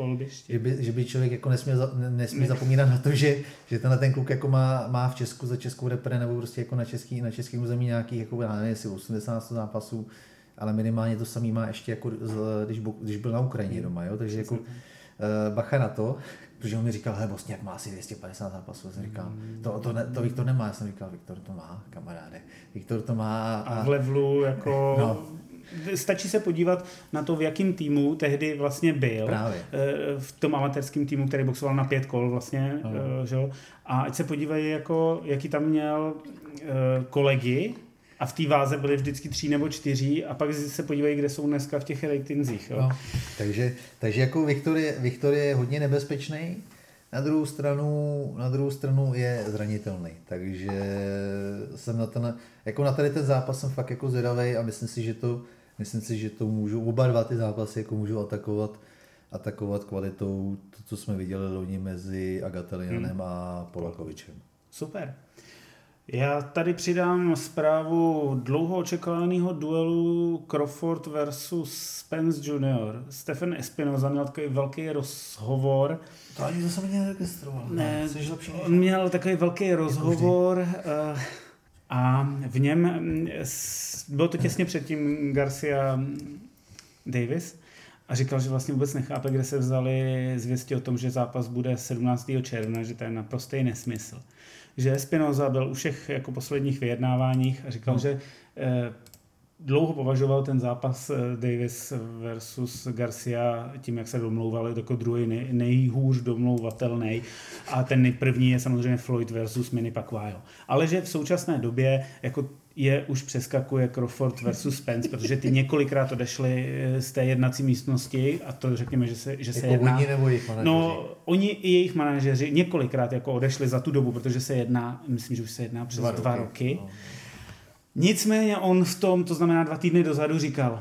že, by, že by člověk jako nesměl, nesmí ne. zapomínat na to, že, že tenhle ten kluk jako má, má v Česku za českou repre nebo prostě jako na český, na českém území nějakých, jako, já nevím, jestli 80 zápasů, ale minimálně to samý má ještě jako, když, když byl na Ukrajině doma, jo? takže jako, bacha na to, protože on mi říkal, hele, Bosně, jak má asi 250 zápasů. Já jsem říkal, to, to, ne, to Viktor nemá. Já jsem říkal, Viktor to má, kamaráde. Viktor to má. A, a v levelu jako... [laughs] No, stačí se podívat na to, v jakém týmu tehdy vlastně byl. Právě. Eh, v tom amatérském týmu, který boxoval na pět kol vlastně. No. Že? A ať se podívají, jako, jaký tam měl kolegy, a v té váze byly vždycky tři nebo čtyři a pak se podívají, kde jsou dneska v těch ratingzích. Jo. No, takže, takže jako Viktor je, Viktor je hodně nebezpečný, na druhou stranu, na druhou stranu je zranitelný, takže jsem na ten, jako na tady ten zápas jsem fakt jako zvědavý a myslím si, že to, myslím si, že to můžu, oba dva ty zápasy jako můžu atakovat, atakovat kvalitou to, co jsme viděli loni mezi Agatelianem hmm. a Polakovičem. Super. Já tady přidám zprávu dlouho očekávaného duelu Crawford versus Spence Jr. Stephen Espinoza měl takový velký rozhovor. To ani to jsem neregistroval. Ne, on měl takový velký rozhovor uh, a v něm mm, bylo to těsně předtím Garcia Davis a říkal, že vlastně vůbec nechápe, kde se vzali zvěsti o tom, že zápas bude 17. června, že to je naprostý nesmysl že Spinoza byl u všech jako posledních vyjednáváních a říkal, no. že eh, dlouho považoval ten zápas eh, Davis versus Garcia tím, jak se domlouvali, jako druhý nej, nejhůř domlouvatelný. A ten první je samozřejmě Floyd versus Mini Pacquiao. Ale že v současné době jako je už přeskakuje Crawford versus Spence, protože ty několikrát odešli eh, z té jednací místnosti a to řekněme, že se, že se Jako jedná... oni nebo jejich manažeři? No, oni i jejich manažeři několikrát jako odešli za tu dobu, protože se jedná, myslím, že už se jedná přes dva, dva roky. No. Nicméně on v tom, to znamená dva týdny dozadu, říkal,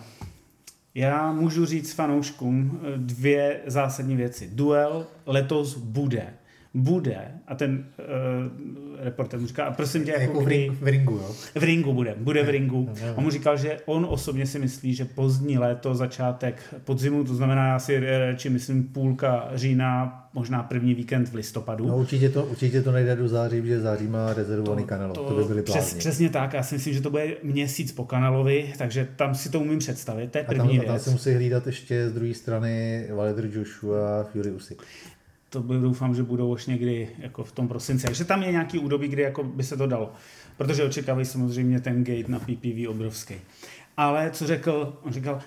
já můžu říct fanouškům eh, dvě zásadní věci. Duel letos bude. Bude. A ten uh, reporter mu říká, a prosím tě, jako, Jako v, ring, v ringu, jo? v ringu bude, bude v ringu. On mu říkal, že on osobně si myslí, že pozdní léto, začátek podzimu, to znamená asi radši myslím půlka října, možná první víkend v listopadu. No určitě to, určitě to nejde do září, protože září má rezervovaný kanál. To, to by byly přes. Přesně tak, já si myslím, že to bude měsíc po kanálovi, takže tam si to umím představit, to je a tam, první a tam věc. se musí hlídat ještě z druhé strany Valedr Joshua a Fury Usyk. To doufám, že budou už někdy jako v tom prosinci. Takže tam je nějaký údobí, kdy jako by se to dalo. Protože očekávají samozřejmě ten gate na PPV obrovský. Ale co řekl, on říkal,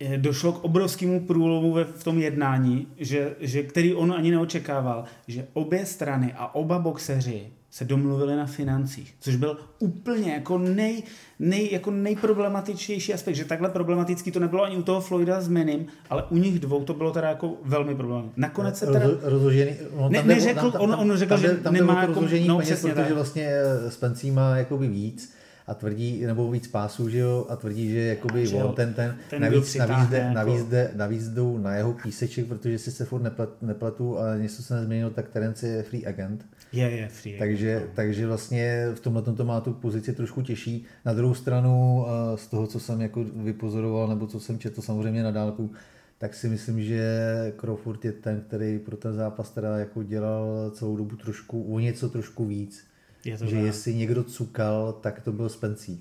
eh, došlo k obrovskému průlomu ve, v tom jednání, že, že, který on ani neočekával, že obě strany a oba boxeři se domluvili na financích, což byl úplně jako, nej, nej, jako nejproblematičtější aspekt, že takhle problematický to nebylo ani u toho Floyda s Menim, ale u nich dvou to bylo teda jako velmi problematické. Nakonec se teda... Rozložený, no, Ne- neřekl- tam, on- on řekl, tam, že tam nemá jako- no, peněz, přesně protože tak. vlastně eh, Spencí má jakoby víc a tvrdí, nebo víc pásů, že jo, a tvrdí, že jakoby Že on ten, ten, ten navíc, navíc, jde, jako- navíc, jde, navíc jdou na jeho píseček, protože si se furt neplet, nepletu, ale něco se nezměnilo, tak Terence je free agent. Je, je free. Takže, takže vlastně v tomhle to má tu pozici trošku těžší. Na druhou stranu eh, z toho, co jsem jako vypozoroval, nebo co jsem četl samozřejmě na dálku, tak si myslím, že Crawford je ten, který pro ten zápas teda jako dělal celou dobu trošku, o něco trošku víc. Je to že tak. jestli někdo cukal, tak to byl Spencík.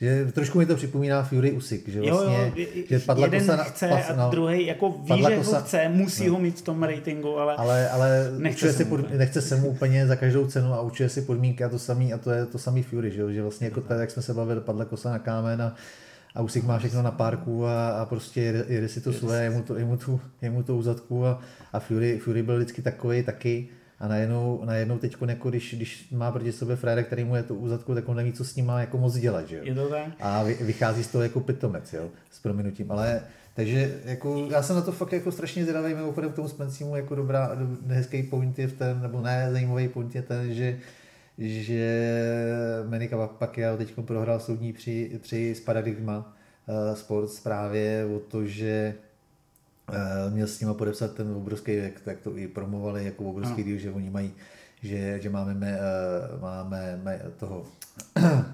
Že trošku mi to připomíná Fury Usyk, že Jo, vlastně, jo, je- že padla jeden kosa na, chce pas, a no, druhý jako ví, že kosa- ho chce, musí no. ho mít v tom ratingu, ale, ale, ale Nechce se si mu pod, úplně. nechce se mu úplně za každou cenu a určuje si podmínky a to samý, a to je to samý Fury, že, jo? že vlastně jako tady, jak jsme se bavili, padla kosa na kámen a, a Usyk má všechno na párku a, a prostě jede, jede si to svoje, je mu to, je mu to, je mu to uzadku a, a Fury, Fury byl vždycky takový taky a najednou, najednou teď, jako když, když má proti sobě Frére, který mu je to uzadku, tak on neví, co s ním má jako moc dělat, že jo? je to tak? A vy- vychází z toho jako pitomec, jo, s prominutím. Ale takže jako, já jsem na to fakt jako strašně zvědavý, mimochodem k tomu Spencímu jako dobrá, do- hezký point je v ten, nebo ne, zajímavý point je ten, že že Manny Pacquiao teď prohrál soudní při, při s Paradigma uh, Sports právě o to, že měl s nima podepsat ten obrovský, jak, tak to i promovali jako obrovský deal, že oni mají, že, že máme, me, uh, máme me, toho [coughs]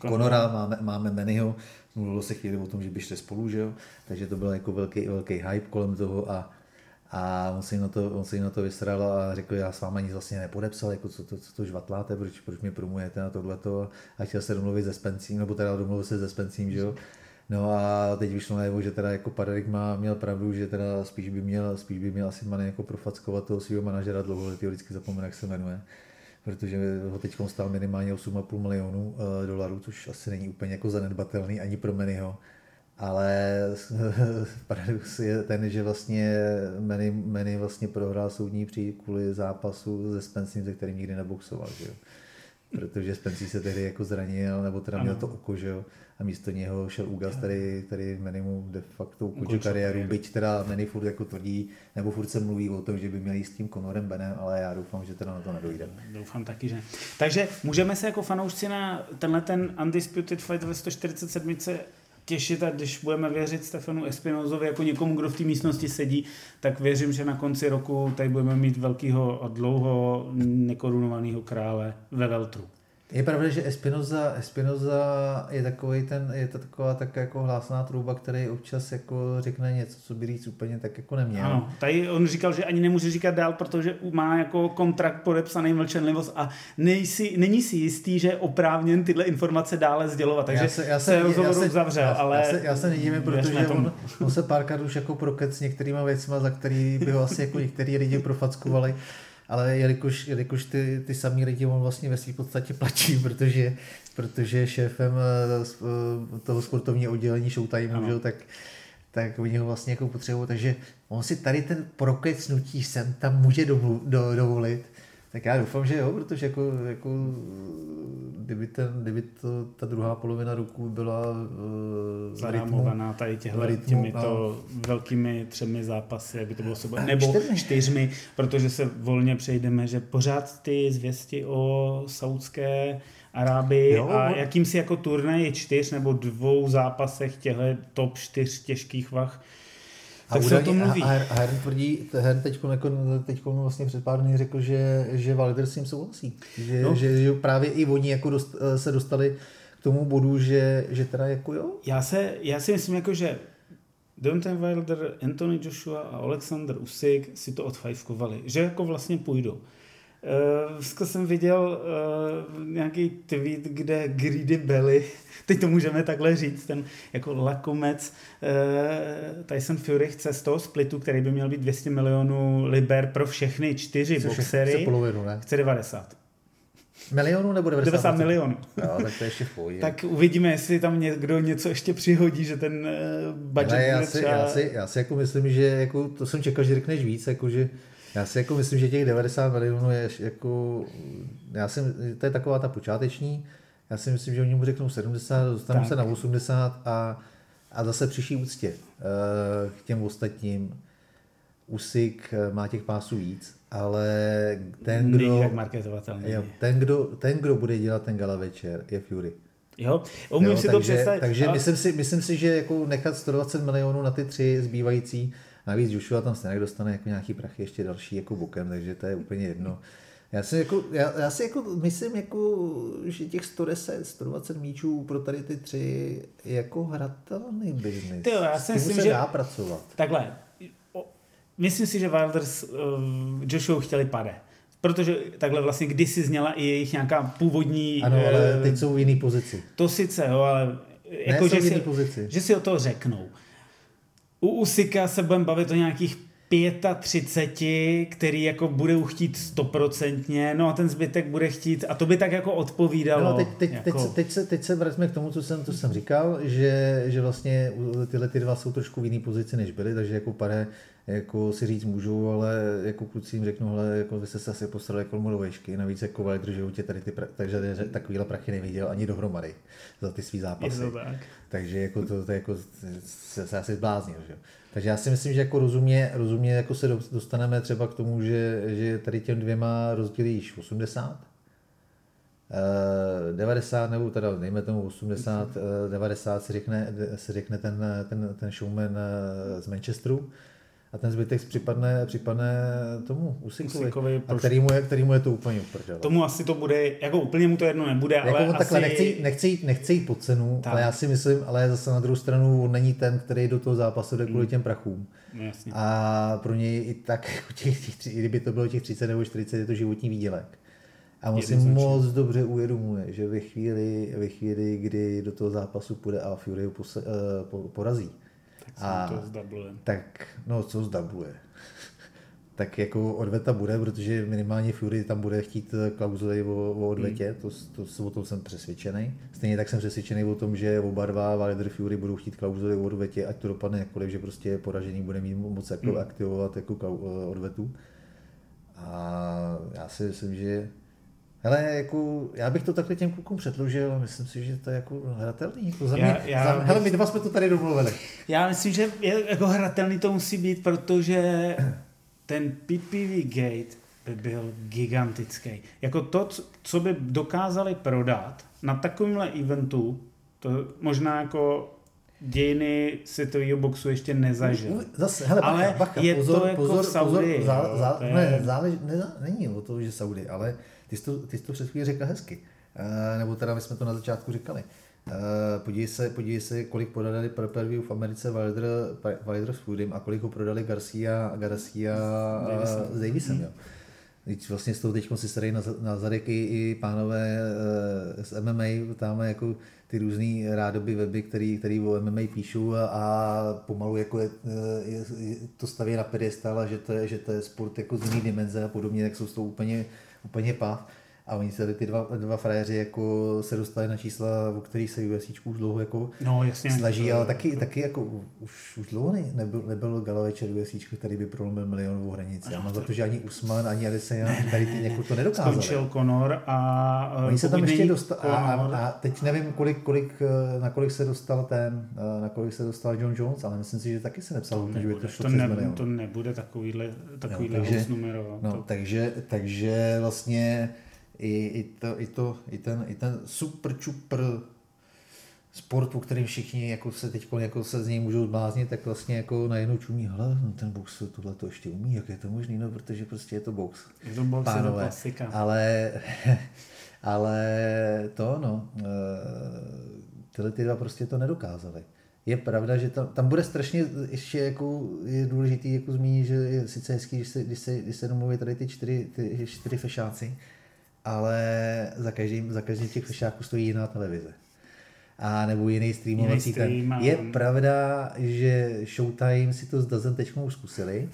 Conora, máme, máme Mannyho, mluvilo se chvíli o tom, že by šli spolu, že jo? takže to byl jako velký, velký hype kolem toho a, a on se jim na to, on se jim na to vysral a řekl, já s váma nic vlastně nepodepsal, jako co to, co to žvatláte, proč, proč mě promujete na tohleto a chtěl se domluvit se Spencím, nebo teda domluvil se se Spencím, že jo. No a teď vyšlo najevo, že teda jako Paradigma měl pravdu, že teda spíš by měl, spíš by měl asi Mane jako profackovat toho svého manažera dlouholetého, vždycky zapomenu, jak se jmenuje protože ho teď stál minimálně 8,5 milionů uh, dolarů, což asi není úplně jako zanedbatelný ani pro Mannyho. Ale [laughs] paradox je ten, že vlastně Manny, Manny vlastně prohrál soudní pří kvůli zápasu se Spencem, se kterým nikdy neboxoval. Že jo? Protože Spencer se tehdy jako zranil, nebo teda měl Ano. to oko, že jo? A místo něho šel Ugas, který, který Manny mu de facto ukončil Ukončil kariéru, byť teda Manny furt jako tvrdí, nebo furt se mluví o tom, že by měl jít s tím Conorem Benem, ale já doufám, že teda na to nedojde. Doufám taky, že. Takže můžeme se jako fanoušci na tenhle ten Undisputed Fight ve 147 těšit a když budeme věřit Stefanu Espinozovi jako někomu, kdo v té místnosti sedí, tak věřím, že na konci roku tady budeme mít velkého a dlouho nekorunovaného krále ve Veltru. Je pravda, že Espinoza, Espinoza je takový ten, je to taková tak jako hlásná trouba, který občas jako řekne něco, co by říct úplně tak jako neměl. Ano, tady on říkal, že ani nemůže říkat dál, protože má jako kontrakt podepsaný mlčenlivost a nejsi, není si jistý, že je oprávněn tyhle informace dále sdělovat, takže já se, já se rozhovor já se, uzavřel, já, ale já se, já se protože on, on, se párkrát už jako prokec s některýma věcma, za který by ho asi jako některý lidi profackovali, ale jelikož, jelikož ty, ty samý lidi on vlastně ve své podstatě platí, protože, protože šéfem eh, eh, toho sportovního oddělení Showtime, že, tak, tak oni ho vlastně jako potřebují, takže on si tady ten prokecnutí sem tam může do, dovolit, Tak já doufám, že jo, protože jako, jako kdyby, ten, kdyby to, ta druhá polovina roku byla uh, zarámovaná tady těhle, těmi to no. velkými třemi zápasy, aby to bylo super, nebo čtyřmi. čtyřmi, protože se volně přejdeme, že pořád ty zvěsti o saudské Arábii jo, a jakýmsi jako turnaji čtyř nebo dvou zápasech těchto top čtyř těžkých vah a tak se o tom mluví. A, a Herm tvrdí, Herm teď, jako, teď vlastně před pár dny řekl, že, že Wilder s tím souhlasí. Že, no. že, že, právě i oni jako dost, se dostali k tomu bodu, že, že teda jako jo. Já, se, já si myslím jako, že Deontay Wilder, Anthony Joshua a Alexander Usyk si to odfajfkovali, že jako vlastně půjdou. Dneska jsem viděl uh, nějaký tweet, kde Greedy Belly, [laughs] teď to můžeme takhle říct, ten jako lakomec uh, Tyson Fury chce z toho splitu, který by měl být 200 milionů liber pro všechny čtyři Což boxery, chce, polovinu, ne? chce 90. Milionů nebo 90? 90 milionů. Jo, tak to ještě v pohodě. tak uvidíme, jestli tam někdo něco ještě přihodí, že ten budget Ale já si, třeba... já, si, já si jako myslím, že jako, to jsem čekal, že řekneš víc, jako že já si jako myslím, že těch 90 milionů je jako, já si, to je taková ta počáteční, já si myslím, že oni mu řeknou 70, dostanou tak. se na 80 a, a zase přiší úctě uh, k těm ostatním. Usik eh, má těch pásů víc, ale ten, kdo, jo, ten, kdo, ten, kdo bude dělat ten gala večer, je Fury. Jo, umím jo, si takže, to představit. Takže ale... myslím, si, myslím si, že jako nechat 120 milionů na ty tři zbývající, Navíc Joshua tam stejně dostane jako nějaký prachy ještě další jako bukem, takže to je úplně jedno. Já si, jako, já, já si jako myslím, jako, že těch 110, 120 míčů pro tady ty tři je jako hratelný biznis. Ty jo, já si myslím, se že... dá pracovat. Takhle, myslím si, že Wilders uh, Joshua chtěli pade. Protože takhle vlastně kdysi zněla i jejich nějaká původní... Ano, ale uh, teď jsou v jiný pozici. To sice, jo, ale jako, ne, že, si, pozici. že si o to řeknou. U Usika se budeme bavit o nějakých 35, který jako bude chtít stoprocentně, no a ten zbytek bude chtít, a to by tak jako odpovídalo. No, teď, teď, jako... teď, teď, se, teď se vrátíme k tomu, co jsem, co jsem říkal, že, že vlastně tyhle ty dva jsou trošku v jiný pozici, než byly, takže jako pare jako si říct můžu, ale jako kluci jim řeknu, hele, jako vy jste se asi postarali kolmu do vešky, navíc jako Wilder, že tě tady ty, pra, takže takovýhle prachy neviděl ani dohromady za ty svý zápasy. Je to tak. Takže jako to, to jako se, se asi zbláznil, že Takže já si myslím, že jako rozumně, rozumně jako se dostaneme třeba k tomu, že, že tady těm dvěma rozdělíš 80, 90 nebo teda dejme tomu 80, 90 se řekne, se řekne ten, ten, ten showman z Manchesteru, a ten zbytek připadne, připadne tomu Usikovi, Usikovi a který mu, je, který mu je to úplně uprdele. Tomu asi to bude, jako úplně mu to jedno nebude, jako ale asi... takhle, nechce, jít, nechce jít po cenu, tak. ale já si myslím, ale zase na druhou stranu on není ten, který do toho zápasu jde kvůli hmm. těm prachům. No, jasně. A pro něj i tak, [laughs] jako těch, těch, i kdyby to bylo těch 30 nebo 40, je to životní výdělek. A on si moc dobře uvědomuje, že ve chvíli, ve chvíli, kdy do toho zápasu půjde a Fury ho uh, porazí, a, to. Tak, no co zdabluje? [laughs] tak jako odveta bude, protože minimálně Fury tam bude chtít klauzuly o, o odvetě, hmm. to, to, o tom jsem přesvědčený. Stejně tak jsem přesvědčený o tom, že oba dva Wilder Fury budou chtít klauzuly o odvetě, ať to dopadne jakkoliv, že prostě poražený bude mít moc jako hmm. aktivovat jako odvetu. A já si myslím, že Hele, jako, já bych to takhle těm klukům předložil myslím si, že to je jako hratelný. Jako za mě, já, já za, hele, my dva jsme to tady domluvili. Já myslím, že je, jako hratelný to musí být, protože ten PPV gate by byl gigantický. Jako to, co by dokázali prodat na takovémhle eventu, to možná jako dějiny světového boxu ještě nezažil. Zase, hele, bacha, ale bacha, je pozor, to jako pozor, Saudi. Pozor, zá, zá, je... ne, zálež, ne, není o to, že Saudi, ale ty jsi to, ty jsi to před chvíli řekl hezky. Uh, nebo teda my jsme to na začátku říkali. Uh, podívej, se, podívej se, kolik prodali per per view v Americe Wilder, Wilder s Foodem a kolik ho prodali Garcia, Garcia s Davisem. Jo. Teď vlastně s tou teď si tady na, na zadek i, i pánové uh, z MMA, tam jako ty různý rádoby weby, který, který o MMA píšou a, a pomalu jako je, je, je, to staví na pedestal a že to je, že to je sport jako z jiný dimenze a podobně, tak jsou s tou úplně úplně pav. A oni se ty dva, dva frajeři jako se dostali na čísla, o kterých se UFC už dlouho jako no, jasně. snaží, ale taky, taky jako už, už dlouho ne, nebyl, nebyl Galovečer UFC, který by prolomil milionovou hranici. Já mám za to, že ani Usman, ani Adesanya tady ty jako to nedokázali. Skončil Conor a Oni se tam ještě dostali, a, a, a, teď nevím, kolik, kolik, eh, na kolik se dostal ten, eh, na kolik se dostal John Jones, ale myslím si, že taky se nepsal, to že by to šlo to, ne, to nebude takovýhle, takovýhle no, takže, numero. No, to... takže, takže vlastně i, i, to, i, to, i, ten, i ten super čupr sport, po kterým všichni jako se teď jako se z něj můžou zbláznit, tak vlastně jako najednou čumí, hele, no ten box tohle to ještě umí, jak je to možný, no protože prostě je to box. Je to box, Pánové. je to klasika. Ale, [laughs] ale to no, tyhle ty dva prostě to nedokázali. Je pravda, že tam, tam bude strašně ještě jako je důležitý jako zmínit, že je sice hezký, když se, když se, když se domluví tady ty čtyři, ty čtyři fešáci, ale za každým, za každým těch fešáků stojí jiná televize. A nebo jiný streamovací stream, ten. Je pravda, že Showtime si to s Dazen teď zkusili.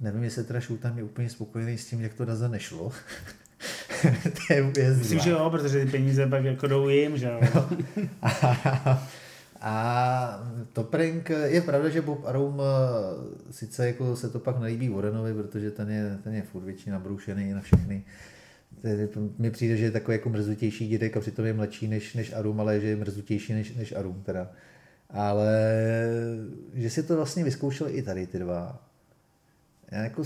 Nevím, jestli teda Showtime je úplně spokojený s tím, jak to Dazen nešlo. [laughs] to je úplně Myslím, že jo, protože ty peníze pak jako jdou jim, že jo. [laughs] A to prank, je pravda, že Bob Arum eh, sice jako se to pak nelíbí Warrenovi, protože ten je, ten je furt většině nabroušený na všechny mi přijde, že je takový jako mrzutější dědek a přitom je mladší než, než Arum, ale že je mrzutější než, než Arum teda. Ale že si to vlastně vyzkoušeli i tady ty dva. Já jako,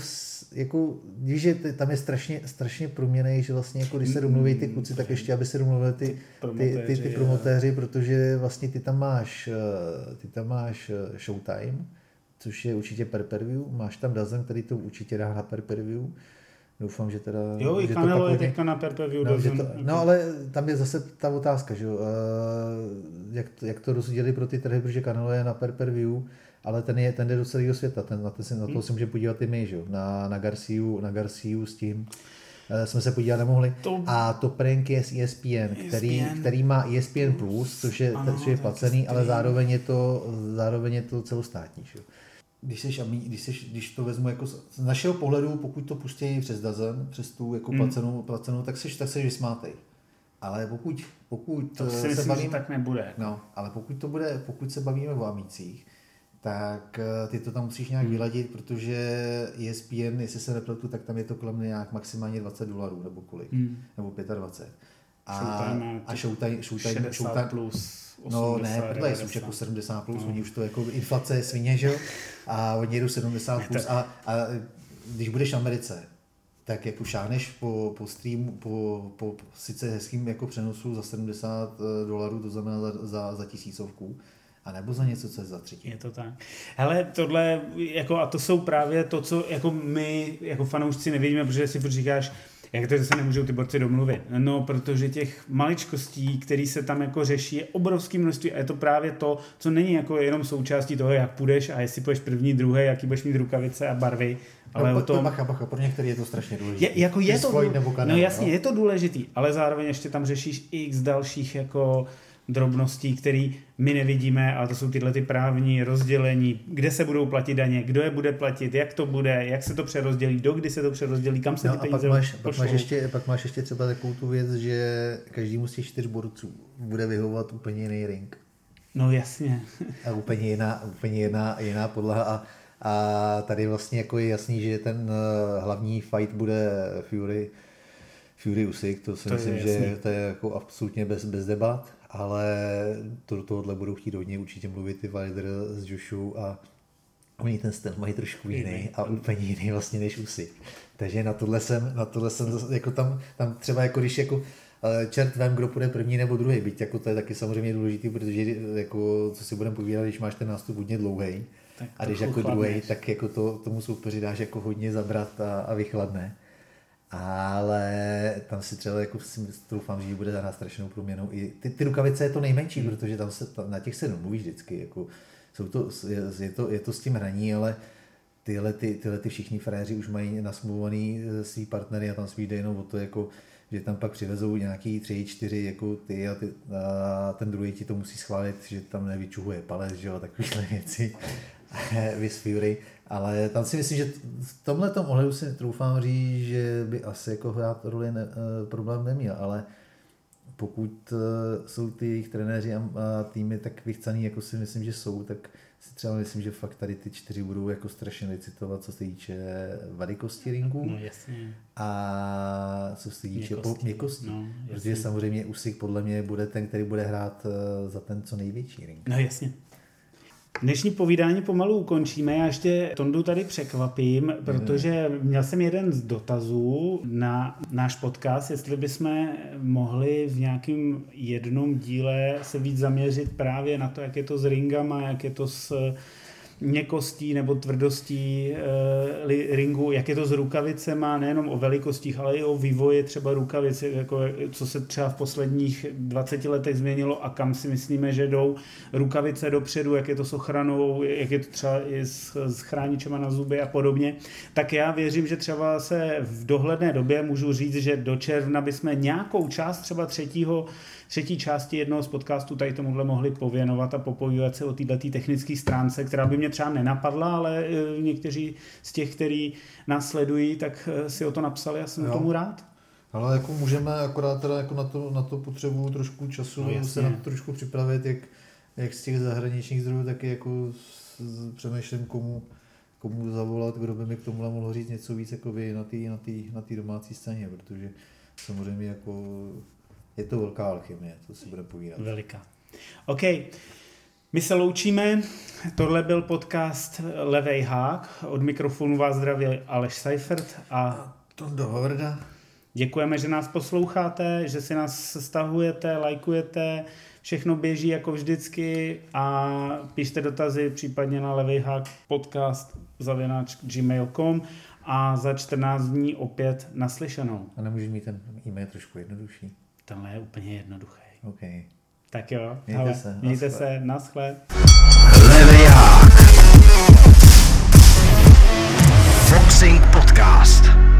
jako víš, že tam je strašně, strašně proměnej, že vlastně jako když se domluví ty kluci, tak ještě aby se domluvili ty, ty, ty, ty promotéři, protože vlastně ty tam máš, eh, ty tam máš eh, Showtime, což je určitě per per view, máš tam Dazen, který to určitě dá na per per view, Doufám, že teda... Jo, i Canelo je teďka na Perpeviu. No, to, no, ale tam je zase ta otázka, že uh, jak, to, jak to rozdělili pro ty trhy, protože Canelo je na Perpeviu, ale ten, je, ten jde do celého světa, ten, na, ten, na to hmm. se může podívat i my, že? Na, na, Garciu, na Garciu s tím. Uh, jsme se podívat nemohli. To... A to prank je z ESPN, který, ESPN. který má ESPN+, Plus, což je, ano, což je placený, ale zároveň je to, zároveň je to celostátní. Že? Když, seš, když, seš, když to vezmu jako z našeho pohledu, pokud to pustí přes Dazen, přes tu jako hmm. placenou, placenou, tak seš, tak seš vysmátej. Ale pokud, pokud to si se myslím, bavím, že tak nebude. No, ale pokud to bude, pokud se bavíme o amících, tak eh, ty to tam musíš nějak hmm. vyladit, protože ESPN, jestli se nepletu, tak tam je to kolem nějak maximálně 20 dolarů nebo kolik, hmm. nebo 25. A, Showtime a Showtime, Showtime, Showtime, plus No ne, podle je už jako 70 plus, no. oni už to jako inflace je svině, že jo? A oni jdou 70 plus a, a když budeš v Americe, tak jako šáneš po, po streamu, po, po sice hezkým jako přenosu za 70 eh, dolarů, to znamená za, za, za tisícovku, a nebo za něco, co je za třetí. Je to tak. Hele, tohle, jako, a to jsou právě to, co jako my, jako fanoušci nevidíme, protože si říkáš, jak to, že se nemůžou ty borci domluvit? No, protože těch maličkostí, které se tam jako řeší, je obrovské množství a je to právě to, co není jako jenom součástí toho, jak půjdeš a jestli půjdeš první, druhé, jaký budeš mít rukavice a barvy, ale no, o tom... Bacha, bacha, pro některé je to strašně důležité. Je, jako je to, důležitý. nebo kanál, no jasně, no? je to důležitý, ale zároveň ještě tam řešíš x dalších jako drobností, které my nevidíme, ale to jsou tyhle ty právní rozdělení, kde se budou platit daně, kdo je bude platit, jak to bude, jak se to přerozdělí, do kdy se to přerozdělí, kam se no, ty peníze pak máš, pak máš, ještě, pak máš ještě třeba takovou tu věc, že každý z těch čtyř borců bude vyhovovat úplně jiný ring. No jasně. a úplně jiná, úplně jiná, jiná podlaha. A, a tady vlastně jako je jasný, že ten eh, hlavní fight bude Fury, Fury Usyk, to si to myslím, že to je jako absolutně bez, bez debat ale to do tohohle budou chtít hodně určitě mluvit i Wilder s Joshu a oni ten styl mají trošku jiný a úplně jiný vlastně než Usyk. Takže na tohle jsem, na tohle jsem jako tam, tam třeba jako když jako eh, čert vem, kdo půjde první nebo druhý, byť jako to je taky samozřejmě důležitý, protože jako, co si budeme povídat, když máš ten nástup hodně dlouhý, a když jako druhý, tak jako to, tomu soupeři dáš jako hodně zabrat a, a vychladne ale tam si třeba jako si doufám, že bude na strašnou průměnou. I ty, ty rukavice je to nejmenší, hmm. protože tam se, na těch se domluvíš vždycky. Jako, jsou to, je, je, to, je to s tím hraní, ale tyhle, ty, tyhle ty všichni fréři už mají nasmluvaný eh, svý partnery a tam svý jde jenom o to, jako, že tam pak přivezou nějaký tři, čtyři jako ty a, ty a ten druhý ti to musí schválit, že tam nevyčuhuje palec, že jo, takovéhle [laughs] věci. [laughs] Vis Fury. Ale tam si myslím, že v tomhle ohledu si troufám říct, že by asi jako hrát roli ne, eh, problém neměl, ale pokud eh, jsou ty jejich trenéři a, a týmy tak vychcaný, jako si myslím, že jsou, tak si třeba myslím, že fakt tady ty čtyři budou jako strašně licitovat, co se týče velikosti ringu. No jasně. A co se týče měkosti. měkosti. No, protože samozřejmě Usyk podle mě bude ten, který bude hrát eh, za ten co největší ring. No jasně. Dnešní povídání pomalu ukončíme. Já ještě Tondu tady překvapím, protože měl jsem jeden z dotazů na náš podcast, jestli bychom mohli v nějakém jednom díle se víc zaměřit právě na to, jak je to s ringama, jak je to s měkkostí nebo tvrdostí e, ringu, jak je to s rukavicema, nejenom o velikostích, ale i o vývoji třeba rukavic, jako, co se třeba v posledních 20 letech změnilo a kam si myslíme, že jdou rukavice dopředu, jak je to s ochranou, jak je to třeba i s, s chráničema na zuby a podobně. Tak já věřím, že třeba se v dohledné době můžu říct, že do června bychom nějakou část třeba třetího třetí části jednoho z podcastů tady tomuhle mohli pověnovat a popovídat se o této technické stránce, která by mě třeba nenapadla, ale e, někteří z těch, kteří nás sledují, tak e, si o to napsali a jsem jo. tomu rád. Ale jako můžeme akorát teda jako na to, na to potřebu trošku času no, se na to trošku připravit, jak, jak z těch zahraničních zdrojů, tak i jako přemýšlím, komu, komu zavolat, kdo by mi k tomu mohl říct něco víc jako vy na té na na domácí scéně, protože samozřejmě jako je to velká alchymie, to si bude povídat. Veliká. OK. My se loučíme. Tohle byl podcast Levej hák. Od mikrofonu vás zdraví Aleš Seifert a Tondo Hovrda. Děkujeme, že nás posloucháte, že si nás stahujete, lajkujete. Všechno běží jako vždycky a píšte dotazy případně na levej hák podcast zavěnáč gmail.com a za 14 dní opět naslyšenou. A nemůžeš mít ten e-mail trošku jednodušší? tohle je úplně jednoduché. Okay. Tak jo, mějte hele, se, mějte naschle. se, naschle. Leviák. Boxing Podcast.